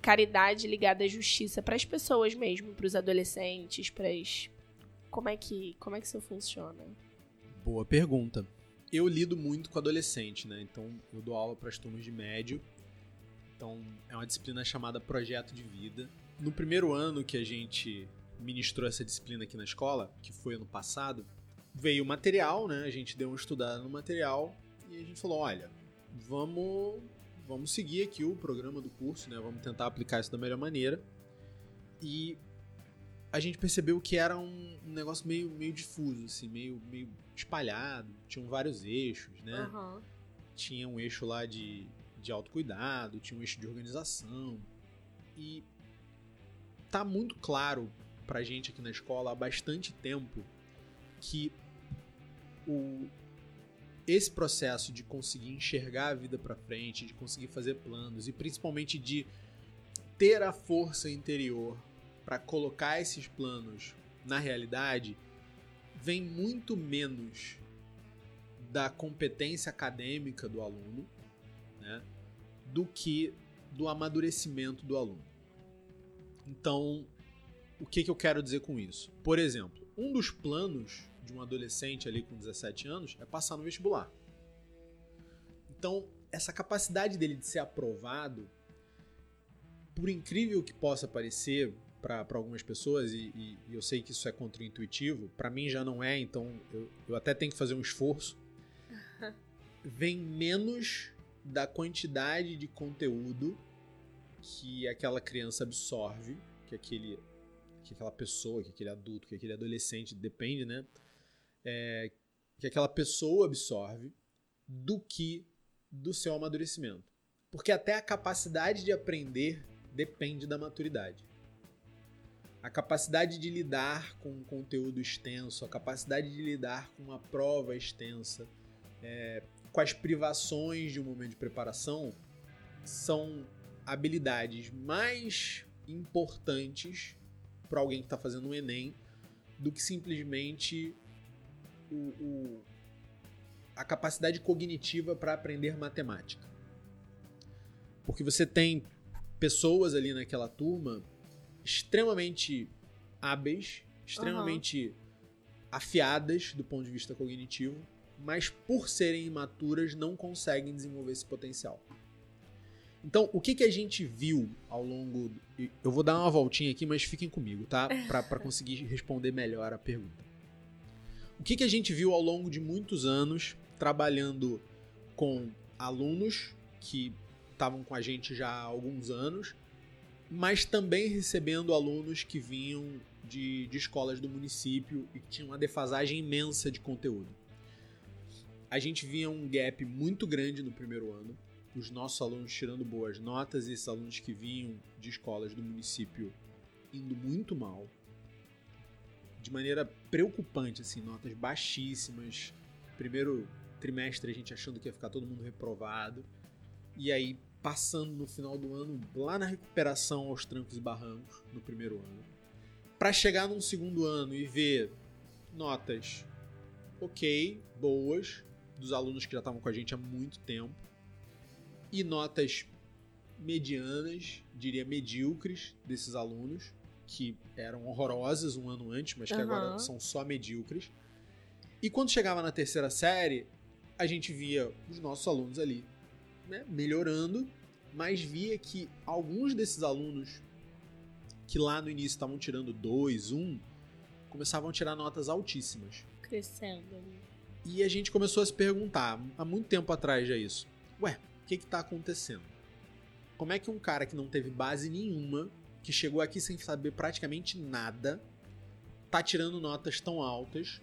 B: caridade ligada à justiça para as pessoas mesmo, para os adolescentes, para as como é que, como é que isso funciona?
A: Boa pergunta. Eu lido muito com adolescente, né? Então eu dou aula para as turmas de médio. Então é uma disciplina chamada Projeto de Vida. No primeiro ano que a gente ministrou essa disciplina aqui na escola, que foi ano passado, veio o material, né? A gente deu uma estudada no material e a gente falou, olha, vamos vamos seguir aqui o programa do curso, né? Vamos tentar aplicar isso da melhor maneira. E a gente percebeu que era um, um, negócio meio, meio difuso, assim, meio, meio espalhado. Tinham vários eixos, né? Uhum. Tinha um eixo lá de, de autocuidado, tinha um eixo de organização. E tá muito claro pra gente aqui na escola há bastante tempo que o, esse processo de conseguir enxergar a vida para frente, de conseguir fazer planos e principalmente de ter a força interior para colocar esses planos na realidade vem muito menos da competência acadêmica do aluno né, do que do amadurecimento do aluno. Então, o que, que eu quero dizer com isso? Por exemplo, um dos planos de um adolescente ali com 17 anos é passar no vestibular. Então, essa capacidade dele de ser aprovado, por incrível que possa parecer para algumas pessoas, e, e, e, eu sei que isso é contraintuitivo, para mim já não é, então eu, eu até tenho que fazer um esforço, vem menos da quantidade de conteúdo que aquela criança absorve, que aquele que aquela pessoa, que aquele adulto, que aquele adolescente, depende, né? É, que aquela pessoa absorve do que do seu amadurecimento. Porque até a capacidade de aprender depende da maturidade. A capacidade de lidar com um conteúdo extenso, a capacidade de lidar com uma prova extensa, é, as privações de um momento de preparação, são habilidades mais importantes para alguém que está fazendo um Enem do que simplesmente o, o a capacidade cognitiva para aprender matemática. Porque você tem pessoas ali naquela turma extremamente hábeis, extremamente uhum. afiadas do ponto de vista cognitivo, mas por serem imaturas não conseguem desenvolver esse potencial. Então, o que, que a gente viu ao longo. Eu vou dar uma voltinha aqui, mas fiquem comigo, tá? Para conseguir responder melhor a pergunta. O que, que a gente viu ao longo de muitos anos trabalhando com alunos que estavam com a gente já há alguns anos, mas também recebendo alunos que vinham de, de escolas do município e que tinham uma defasagem imensa de conteúdo. A gente via um gap muito grande no primeiro ano os nossos alunos tirando boas notas e esses alunos que vinham de escolas do município indo muito mal. De maneira preocupante, assim, notas baixíssimas. Primeiro trimestre a gente achando que ia ficar todo mundo reprovado. E aí passando no final do ano lá na recuperação aos trancos e barrancos no primeiro ano. Para chegar num segundo ano e ver notas ok, boas, dos alunos que já estavam com a gente há muito tempo e notas medianas, diria medíocres, desses alunos, que eram horrorosas um ano antes, mas que uhum. agora são só medíocres. E quando chegava na terceira série, a gente via os nossos alunos ali né, melhorando, mas via que alguns desses alunos que lá no início estavam tirando 2, 1, um, começavam a tirar notas altíssimas.
B: Crescendo.
A: E a gente começou a se perguntar, há muito tempo atrás já isso. Ué, que está acontecendo? Como é que um cara que não teve base nenhuma, que chegou aqui sem saber praticamente nada, tá tirando notas tão altas,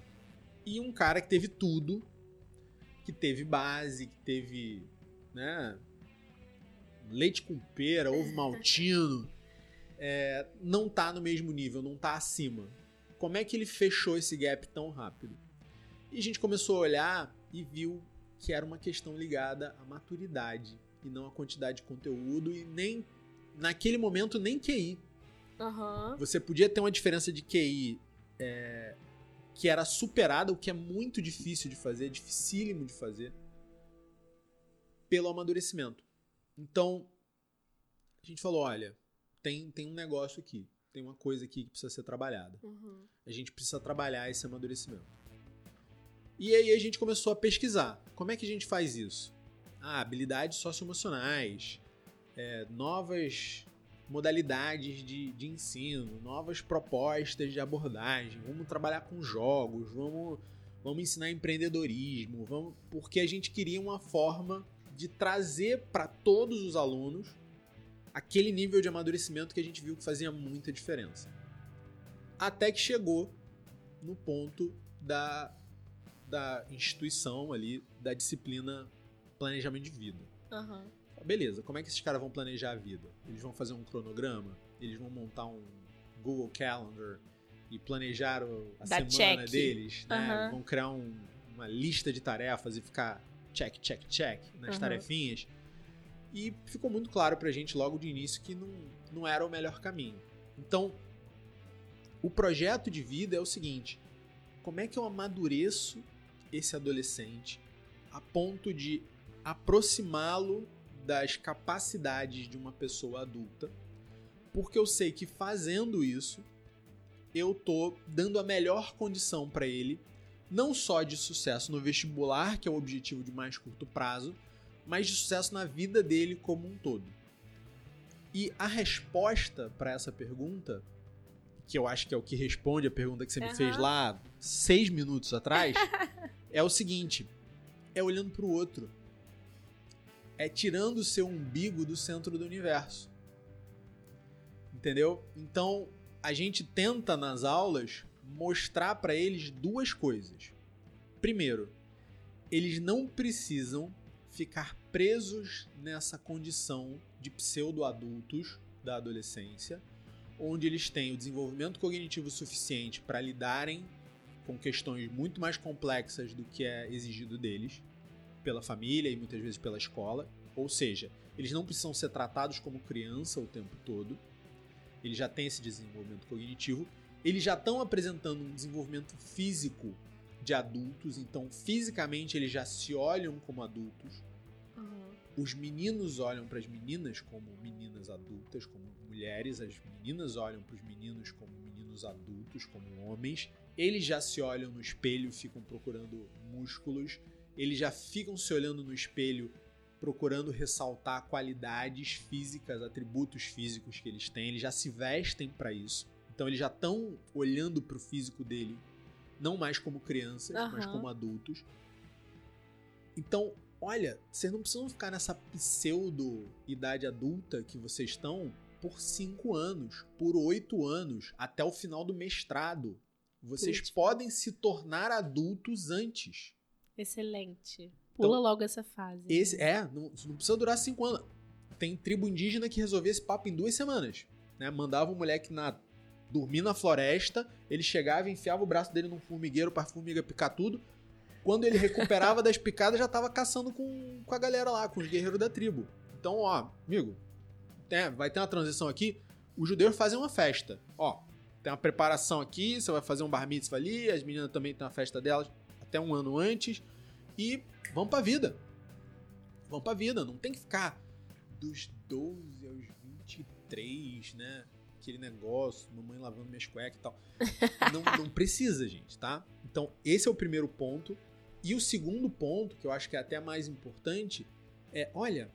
A: e um cara que teve tudo, que teve base, que teve, né, leite com pera, ovo maltino, é, não tá no mesmo nível, não tá acima. Como é que ele fechou esse gap tão rápido? E a gente começou a olhar e viu que era uma questão ligada à maturidade e não à quantidade de conteúdo e nem naquele momento nem QI.
B: Uhum.
A: Você podia ter uma diferença de QI é, que era superada, o que é muito difícil de fazer, dificílimo de fazer, pelo amadurecimento. Então, a gente falou: olha, tem, tem um negócio aqui, tem uma coisa aqui que precisa ser trabalhada.
B: Uhum.
A: A gente precisa trabalhar esse amadurecimento. E aí a gente começou a pesquisar. Como é que a gente faz isso? Ah, habilidades socioemocionais, é, novas modalidades de, de ensino, novas propostas de abordagem. Vamos trabalhar com jogos, vamos, vamos ensinar empreendedorismo, vamos, porque a gente queria uma forma de trazer para todos os alunos aquele nível de amadurecimento que a gente viu que fazia muita diferença. Até que chegou no ponto da da instituição ali, da disciplina planejamento de vida.
B: Uhum.
A: Beleza, como é que esses caras vão planejar a vida? Eles vão fazer um cronograma? Eles vão montar um Google Calendar e planejar a da semana check. deles? Né? Uhum. Vão criar um, uma lista de tarefas e ficar check, check, check nas uhum. tarefinhas? E ficou muito claro pra gente logo de início que não, não era o melhor caminho. Então, o projeto de vida é o seguinte: como é que eu amadureço esse adolescente a ponto de aproximá-lo das capacidades de uma pessoa adulta, porque eu sei que fazendo isso eu tô dando a melhor condição para ele, não só de sucesso no vestibular, que é o objetivo de mais curto prazo, mas de sucesso na vida dele como um todo. E a resposta para essa pergunta, que eu acho que é o que responde a pergunta que você uhum. me fez lá seis minutos atrás, é o seguinte: é olhando para o outro, é tirando o seu umbigo do centro do universo. Entendeu? Então, a gente tenta nas aulas mostrar para eles duas coisas. Primeiro, eles não precisam ficar presos nessa condição de pseudo-adultos da adolescência, onde eles têm o desenvolvimento cognitivo suficiente para lidarem com questões muito mais complexas do que é exigido deles pela família e muitas vezes pela escola. Ou seja, eles não precisam ser tratados como criança o tempo todo eles já têm esse desenvolvimento cognitivo, eles já estão apresentando um desenvolvimento físico de adultos, então fisicamente eles já se olham como adultos. Uhum. Os meninos olham para as meninas como meninas adultas, como mulheres, as meninas olham para os meninos como meninos adultos, como homens. Eles já se olham no espelho, ficam procurando músculos, eles já ficam se olhando no espelho procurando ressaltar qualidades físicas, atributos físicos que eles têm, eles já se vestem para isso. Então eles já estão olhando para o físico dele, não mais como crianças, uhum. mas como adultos. Então, olha, vocês não precisam ficar nessa pseudo idade adulta que vocês estão por cinco anos, por oito anos, até o final do mestrado. Vocês podem se tornar adultos antes.
B: Excelente. Pula então, logo essa fase.
A: Esse, né? É, não, não, precisa durar cinco anos. Tem tribo indígena que resolvia esse papo em duas semanas. Né? Mandava um moleque na, dormir na floresta, ele chegava e enfiava o braço dele num formigueiro para a formiga picar tudo. Quando ele recuperava das picadas, já tava caçando com, com a galera lá, com os guerreiros da tribo. Então, ó, amigo, tem, vai ter uma transição aqui. Os judeus fazem uma festa. Ó, tem uma preparação aqui, você vai fazer um bar mitzvah ali, as meninas também têm uma festa delas até um ano antes. E vamos pra vida. Vamos pra vida. Não tem que ficar dos 12 aos 23, né? Aquele negócio, mamãe lavando minhas cuecas e tal. não, não precisa, gente, tá? Então, esse é o primeiro ponto. E o segundo ponto, que eu acho que é até mais importante, é: olha,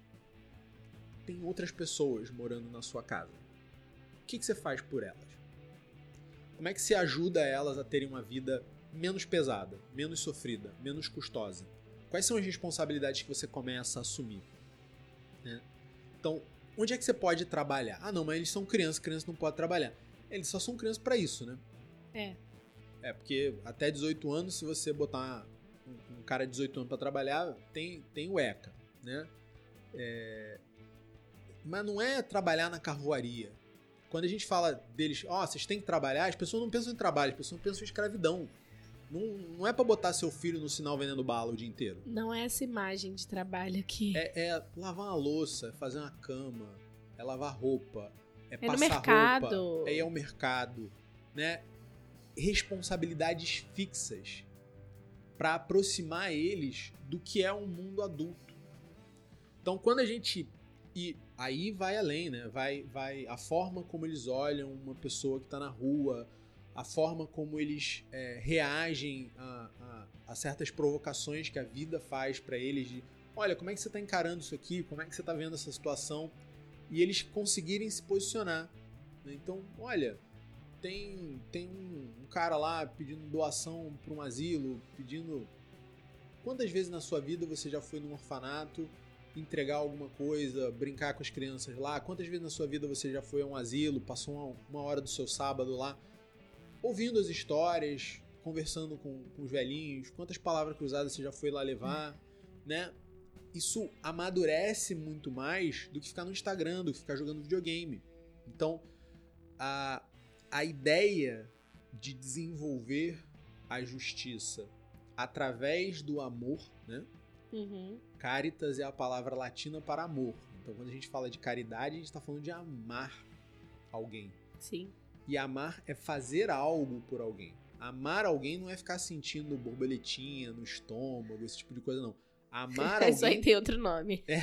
A: tem outras pessoas morando na sua casa. O que, que você faz por elas? Como é que você ajuda elas a terem uma vida menos pesada, menos sofrida, menos custosa? Quais são as responsabilidades que você começa a assumir? Né? Então, onde é que você pode trabalhar? Ah, não, mas eles são crianças, crianças não podem trabalhar. Eles só são crianças para isso, né?
B: É.
A: É, porque até 18 anos, se você botar um, um cara de 18 anos para trabalhar, tem, tem o ECA, né? É... Mas não é trabalhar na carvoaria. Quando a gente fala deles, ó, oh, vocês têm que trabalhar, as pessoas não pensam em trabalho, as pessoas pensam em escravidão. Não, não é para botar seu filho no sinal vendendo bala o dia inteiro.
B: Não é essa imagem de trabalho aqui.
A: É, é lavar uma louça, é fazer uma cama, é lavar roupa, é, é passar
B: mercado.
A: roupa, é ir ao mercado, né? Responsabilidades fixas para aproximar eles do que é um mundo adulto. Então, quando a gente e aí vai além, né? Vai, vai a forma como eles olham uma pessoa que está na rua, a forma como eles é, reagem a, a, a, certas provocações que a vida faz para eles de olha, como é que você está encarando isso aqui, como é que você está vendo essa situação, e eles conseguirem se posicionar. Né? Então, olha, tem, tem um, um cara lá pedindo doação para um asilo, pedindo. Quantas vezes na sua vida você já foi num orfanato entregar alguma coisa, brincar com as crianças lá? Quantas vezes na sua vida você já foi a um asilo, passou uma, uma hora do seu sábado lá? ouvindo as histórias, conversando com, com os velhinhos, quantas palavras cruzadas você já foi lá levar, né? Isso amadurece muito mais do que ficar no Instagram, do que ficar jogando videogame. Então, a, a ideia de desenvolver a justiça através do amor, né?
B: Uhum.
A: Caritas é a palavra latina para amor. Então, quando a gente fala de caridade, a gente está falando de amar alguém.
B: Sim.
A: E amar é fazer algo por alguém. Amar alguém não é ficar sentindo borboletinha no estômago, esse tipo de coisa, não. Amar alguém.
B: Isso aí tem outro nome.
A: É.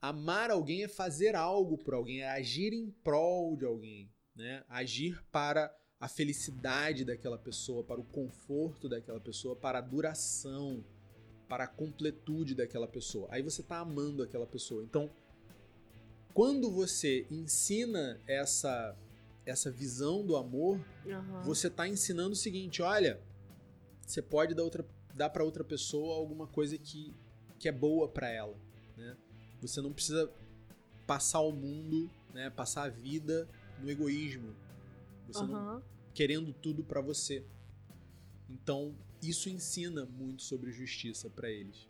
A: Amar alguém é fazer algo por alguém, é agir em prol de alguém, né? Agir para a felicidade daquela pessoa, para o conforto daquela pessoa, para a duração, para a completude daquela pessoa. Aí você está amando aquela pessoa. Então, quando você ensina essa essa visão do amor,
B: Aham.
A: você está ensinando o seguinte, olha, você pode dar outra dar para outra pessoa alguma coisa que que é boa para ela, né? Você não precisa passar o mundo, né, passar a vida no egoísmo. Você não
B: Aham.
A: querendo tudo pra você. Então, isso ensina muito sobre justiça pra eles.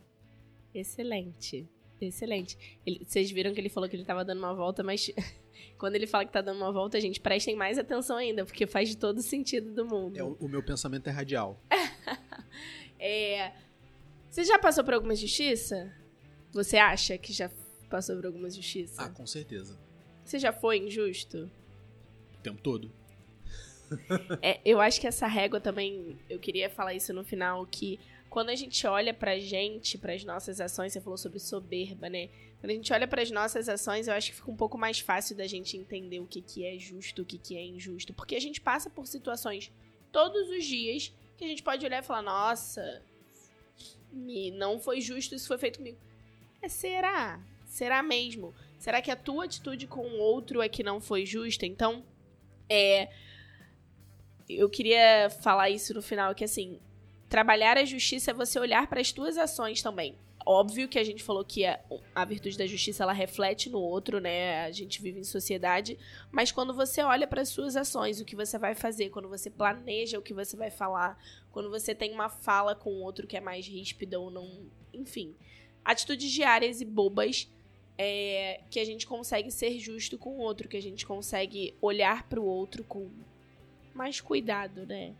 B: Excelente. Excelente. Ele- vocês viram que ele falou que ele tava dando uma volta, mas quando ele fala que tá dando uma volta, gente, prestem mais atenção ainda, porque faz todo sentido do mundo.
A: É, o, o meu pensamento é radial.
B: É, Você já passou por alguma justiça? Você acha que já passou por alguma justiça?
A: Ah, com certeza.
B: Você já foi injusto?
A: O tempo todo.
B: É, eu acho que essa régua também, eu queria falar isso no final, que quando a gente olha pra gente, pras nossas ações, você falou sobre soberba, né? Quando a gente olha pras nossas ações, eu acho que fica um pouco mais fácil da gente entender o que, que é justo, o que, que é injusto. Porque a gente passa por situações todos os dias que a gente pode olhar e falar, nossa, não foi justo isso foi feito comigo. É, será? Será mesmo? Será que a tua atitude com o outro é que não foi justa? Então, é eu queria falar isso no final, que assim, trabalhar a justiça é você olhar para as tuas ações também. Óbvio que a gente falou que a, a virtude da justiça ela reflete no outro, né? A gente vive em sociedade, mas quando você olha para as suas ações, o que você vai fazer, quando você planeja o que você vai falar, quando você tem uma fala com o outro que é mais ríspida ou não, enfim, atitudes diárias e bobas é, que a gente consegue ser justo com o outro, que a gente consegue olhar para o outro com mais cuidado, né?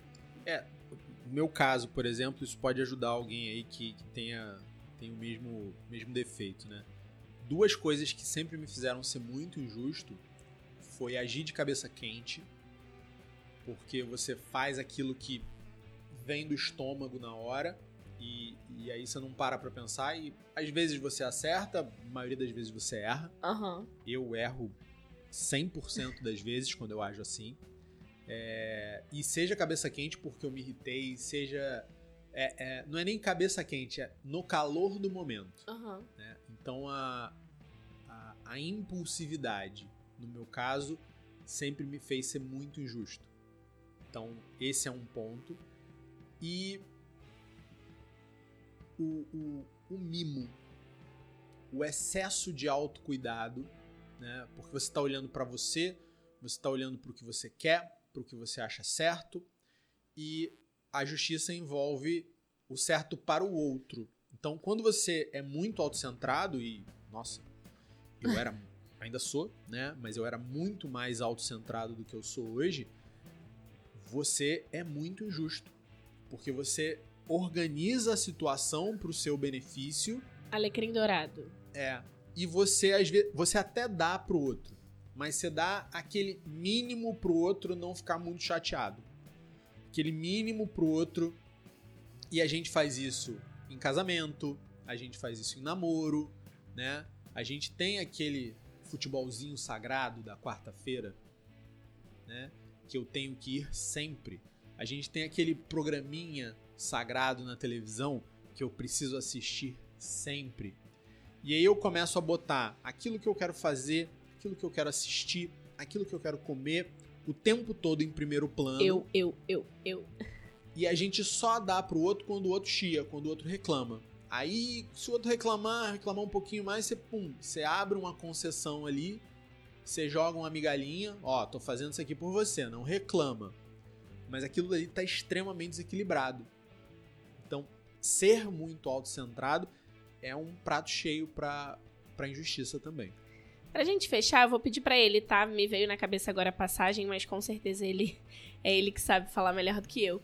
A: No meu caso, por exemplo, isso pode ajudar alguém aí que, que tenha, tenha o mesmo, mesmo defeito, né? Duas coisas que sempre me fizeram ser muito injusto foi agir de cabeça quente, porque você faz aquilo que vem do estômago na hora e, e aí você não para pra pensar e às vezes você acerta, a maioria das vezes você erra.
B: Aham.
A: Eu erro 100% das vezes quando eu ajo assim. É, e seja cabeça quente porque eu me irritei, seja. é- é, não é nem cabeça quente, é no calor do momento.
B: Aham.
A: né? Então a, a, a impulsividade, no meu caso, sempre me fez ser muito injusto. Então esse é um ponto. E o, o, o mimo, o excesso de autocuidado, né? Porque você está olhando para você, você está olhando para o que você quer, para o que você acha certo, e a justiça envolve o certo para o outro. Então, quando você é muito autocentrado e, nossa, eu era, ainda sou, né? Mas eu era muito mais autocentrado do que eu sou hoje. Você é muito injusto, porque você organiza a situação para o seu benefício
B: Alecrim dourado.
A: é. E você, às vezes, você até dá pro outro. Mas você dá aquele mínimo pro outro não ficar muito chateado. Aquele mínimo pro outro. E a gente faz isso em casamento, a gente faz isso em namoro, né? A gente tem aquele futebolzinho sagrado da quarta-feira, né? Que eu tenho que ir sempre. A gente tem aquele programinha sagrado na televisão que eu preciso assistir sempre. E aí eu começo a botar aquilo que eu quero fazer, aquilo que eu quero assistir, aquilo que eu quero comer, o tempo todo em primeiro plano.
B: Eu, eu, eu, eu.
A: E a gente só dá pro outro quando o outro chia, quando o outro reclama. Aí, se o outro reclamar, reclamar um pouquinho mais, você, pum, você abre uma concessão ali, você joga uma migalhinha, ó, tô fazendo isso aqui por você, não reclama. Mas aquilo ali tá extremamente desequilibrado. Então, ser muito autocentrado é um prato cheio pra, pra injustiça também.
B: Pra gente fechar, eu vou pedir pra ele, tá? Me veio na cabeça agora a passagem, mas com certeza ele é ele que sabe falar melhor do que eu.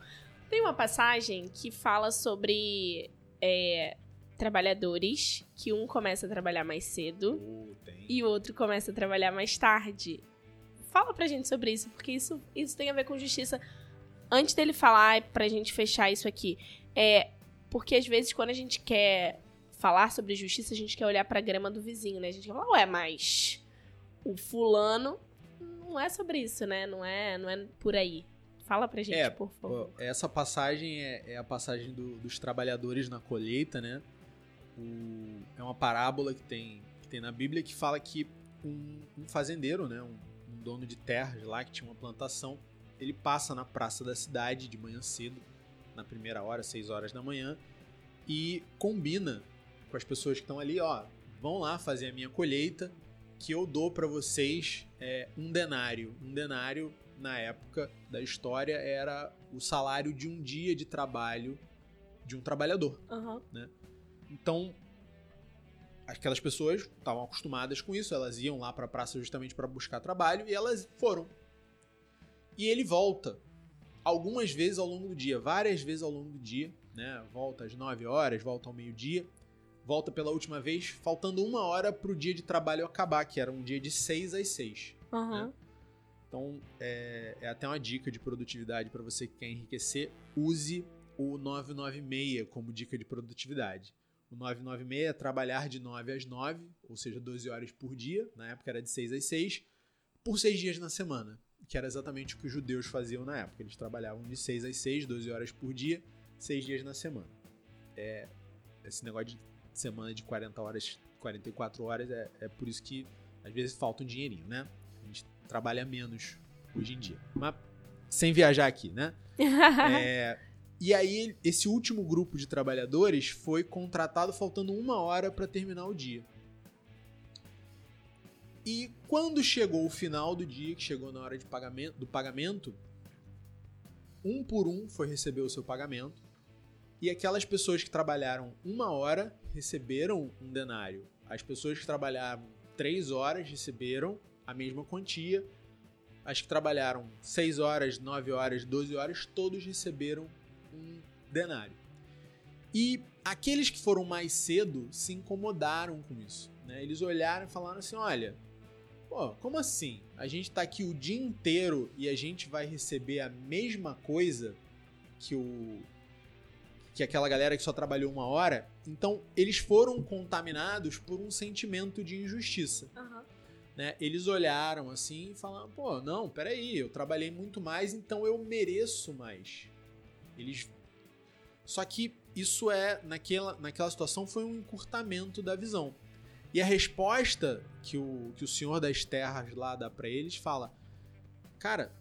B: Tem uma passagem que fala sobre é, trabalhadores, que um começa a trabalhar mais cedo
A: tem.
B: e o outro começa a trabalhar mais tarde. Fala pra gente sobre isso, porque isso, isso tem a ver com justiça. Antes dele falar, pra gente fechar isso aqui, é porque às vezes quando a gente quer falar sobre justiça, a gente quer olhar pra grama do vizinho, né? A gente quer falar, ué, mas o fulano não é sobre isso, né? Não é, não é por aí. Fala pra gente,
A: É,
B: por favor.
A: Essa passagem é, é a passagem do- dos trabalhadores na colheita, né? O- é uma parábola que tem, que tem na Bíblia que fala que um, um fazendeiro, né? Um, um dono de terras lá que tinha uma plantação, ele passa na praça da cidade de manhã cedo, na primeira hora, 6 horas da manhã, e combina com as pessoas que estão ali, ó, vão lá fazer a minha colheita, que eu dou pra vocês é, um denário. Um denário na época da história era o salário de um dia de trabalho de um trabalhador.
B: Aham.
A: Então, aquelas pessoas estavam acostumadas com isso, elas iam lá para a praça justamente para buscar trabalho e elas foram. E ele volta algumas vezes ao longo do dia, várias vezes ao longo do dia, né? Volta às 9 horas, volta ao meio-dia, volta pela última vez, faltando uma hora para o dia de trabalho acabar, que era um dia de 6 às 6.
B: Aham.
A: Então, é, é até uma dica de produtividade para você que quer enriquecer. Use o 996 como dica de produtividade. O 996 é trabalhar de 9 às 9, ou seja, 12 horas por dia. Na época era de 6 às 6, por 6 dias na semana. Que era exatamente o que os judeus faziam na época. Eles trabalhavam de 6 às 6, 12 horas por dia, 6 dias na semana. É, esse negócio de semana de 40 horas, 44 horas, é, é por isso que às vezes falta um dinheirinho, né? A gente trabalha menos hoje em dia. Mas sem viajar aqui, né? É, e aí, esse último grupo de trabalhadores foi contratado faltando uma hora para terminar o dia. E quando chegou o final do dia, que chegou na hora de pagamento, do pagamento, um por um foi receber o seu pagamento. E aquelas pessoas que trabalharam uma hora receberam um denário. As pessoas que trabalharam três horas receberam a mesma quantia. As que trabalharam 6 horas, 9 horas, 12 horas, todos receberam um denário. E aqueles que foram mais cedo se incomodaram com isso. Né? Eles olharam e falaram assim: olha, pô, como assim? A gente tá aqui o dia inteiro e a gente vai receber a mesma coisa que o. que aquela galera que só trabalhou uma hora. Então, eles foram contaminados por um sentimento de injustiça
B: Aham.
A: né? Eles olharam assim e falaram: pô, não, peraí, eu trabalhei muito mais, então eu mereço mais. Eles. Só que isso é, naquela, naquela situação, foi um encurtamento da visão. E a resposta que o, que o senhor das terras lá dá pra eles fala: cara,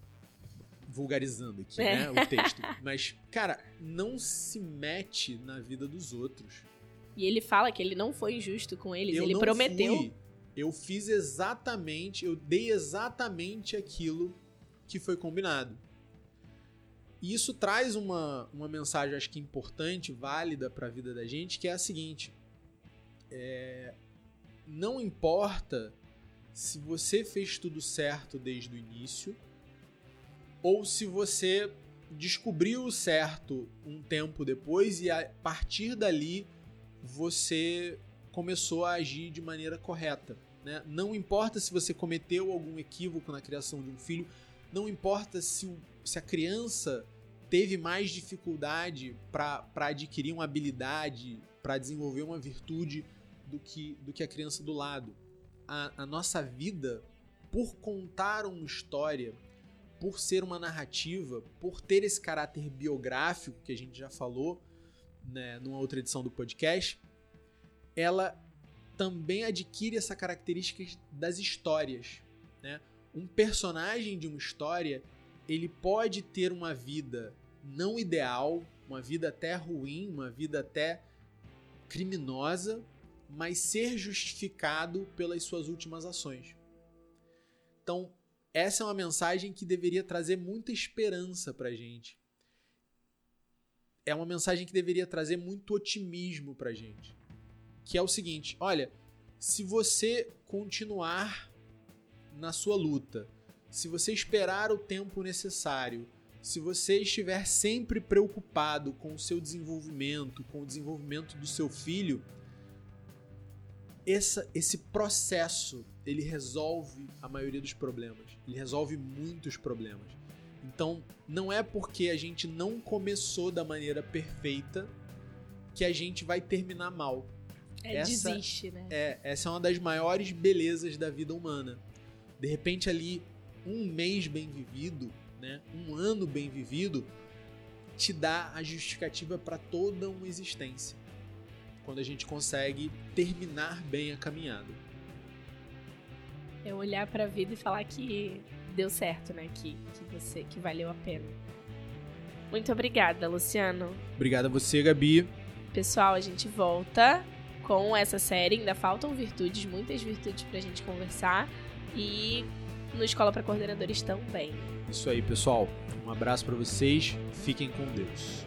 A: vulgarizando aqui,
B: É.
A: né, o texto, mas, cara, não se mete na vida dos outros.
B: E ele fala que ele não foi injusto com eles.
A: Eu
B: ele prometeu.
A: fui. Eu fiz exatamente, eu dei exatamente aquilo que foi combinado. E isso traz uma, uma mensagem, acho que importante, válida para a vida da gente, que é a seguinte: é, não importa se você fez tudo certo desde o início, ou se você descobriu o certo um tempo depois e a partir dali você começou a agir de maneira correta. Né? Não importa se você cometeu algum equívoco na criação de um filho, não importa se, o- se a criança teve mais dificuldade para adquirir uma habilidade, para desenvolver uma virtude do que, do que a criança do lado. A, a nossa vida, por contar uma história, por ser uma narrativa, por ter esse caráter biográfico que a gente já falou né, numa outra edição do podcast, ela também adquire essa característica das histórias. Né? Um personagem de uma história ele pode ter uma vida não ideal, uma vida até ruim, uma vida até criminosa, mas ser justificado pelas suas últimas ações. Então, essa é uma mensagem que deveria trazer muita esperança pra gente. É uma mensagem que deveria trazer muito otimismo pra gente. Que é o seguinte: olha, se você continuar na sua luta, se você esperar o tempo necessário, se você estiver sempre preocupado com o seu desenvolvimento, com o desenvolvimento do seu filho, essa, esse processo ele resolve a maioria dos problemas. Ele resolve muitos problemas. Então, não é porque a gente não começou da maneira perfeita que a gente vai terminar mal.
B: É,
A: essa
B: desiste, né?
A: é essa é uma das maiores belezas da vida humana. De repente ali um mês bem vivido, né? Um ano bem vivido te dá a justificativa para toda uma existência. Quando a gente consegue terminar bem a caminhada.
B: É olhar pra vida e falar que deu certo, né? Que, que você que valeu a pena. Muito obrigada, Luciano.
A: Obrigado a você, Gabi.
B: Pessoal, a gente volta com essa série. Ainda faltam virtudes, muitas virtudes pra gente conversar. E no Escola para Coordenadores também.
A: Isso aí, pessoal. Um abraço para vocês. Fiquem com Deus.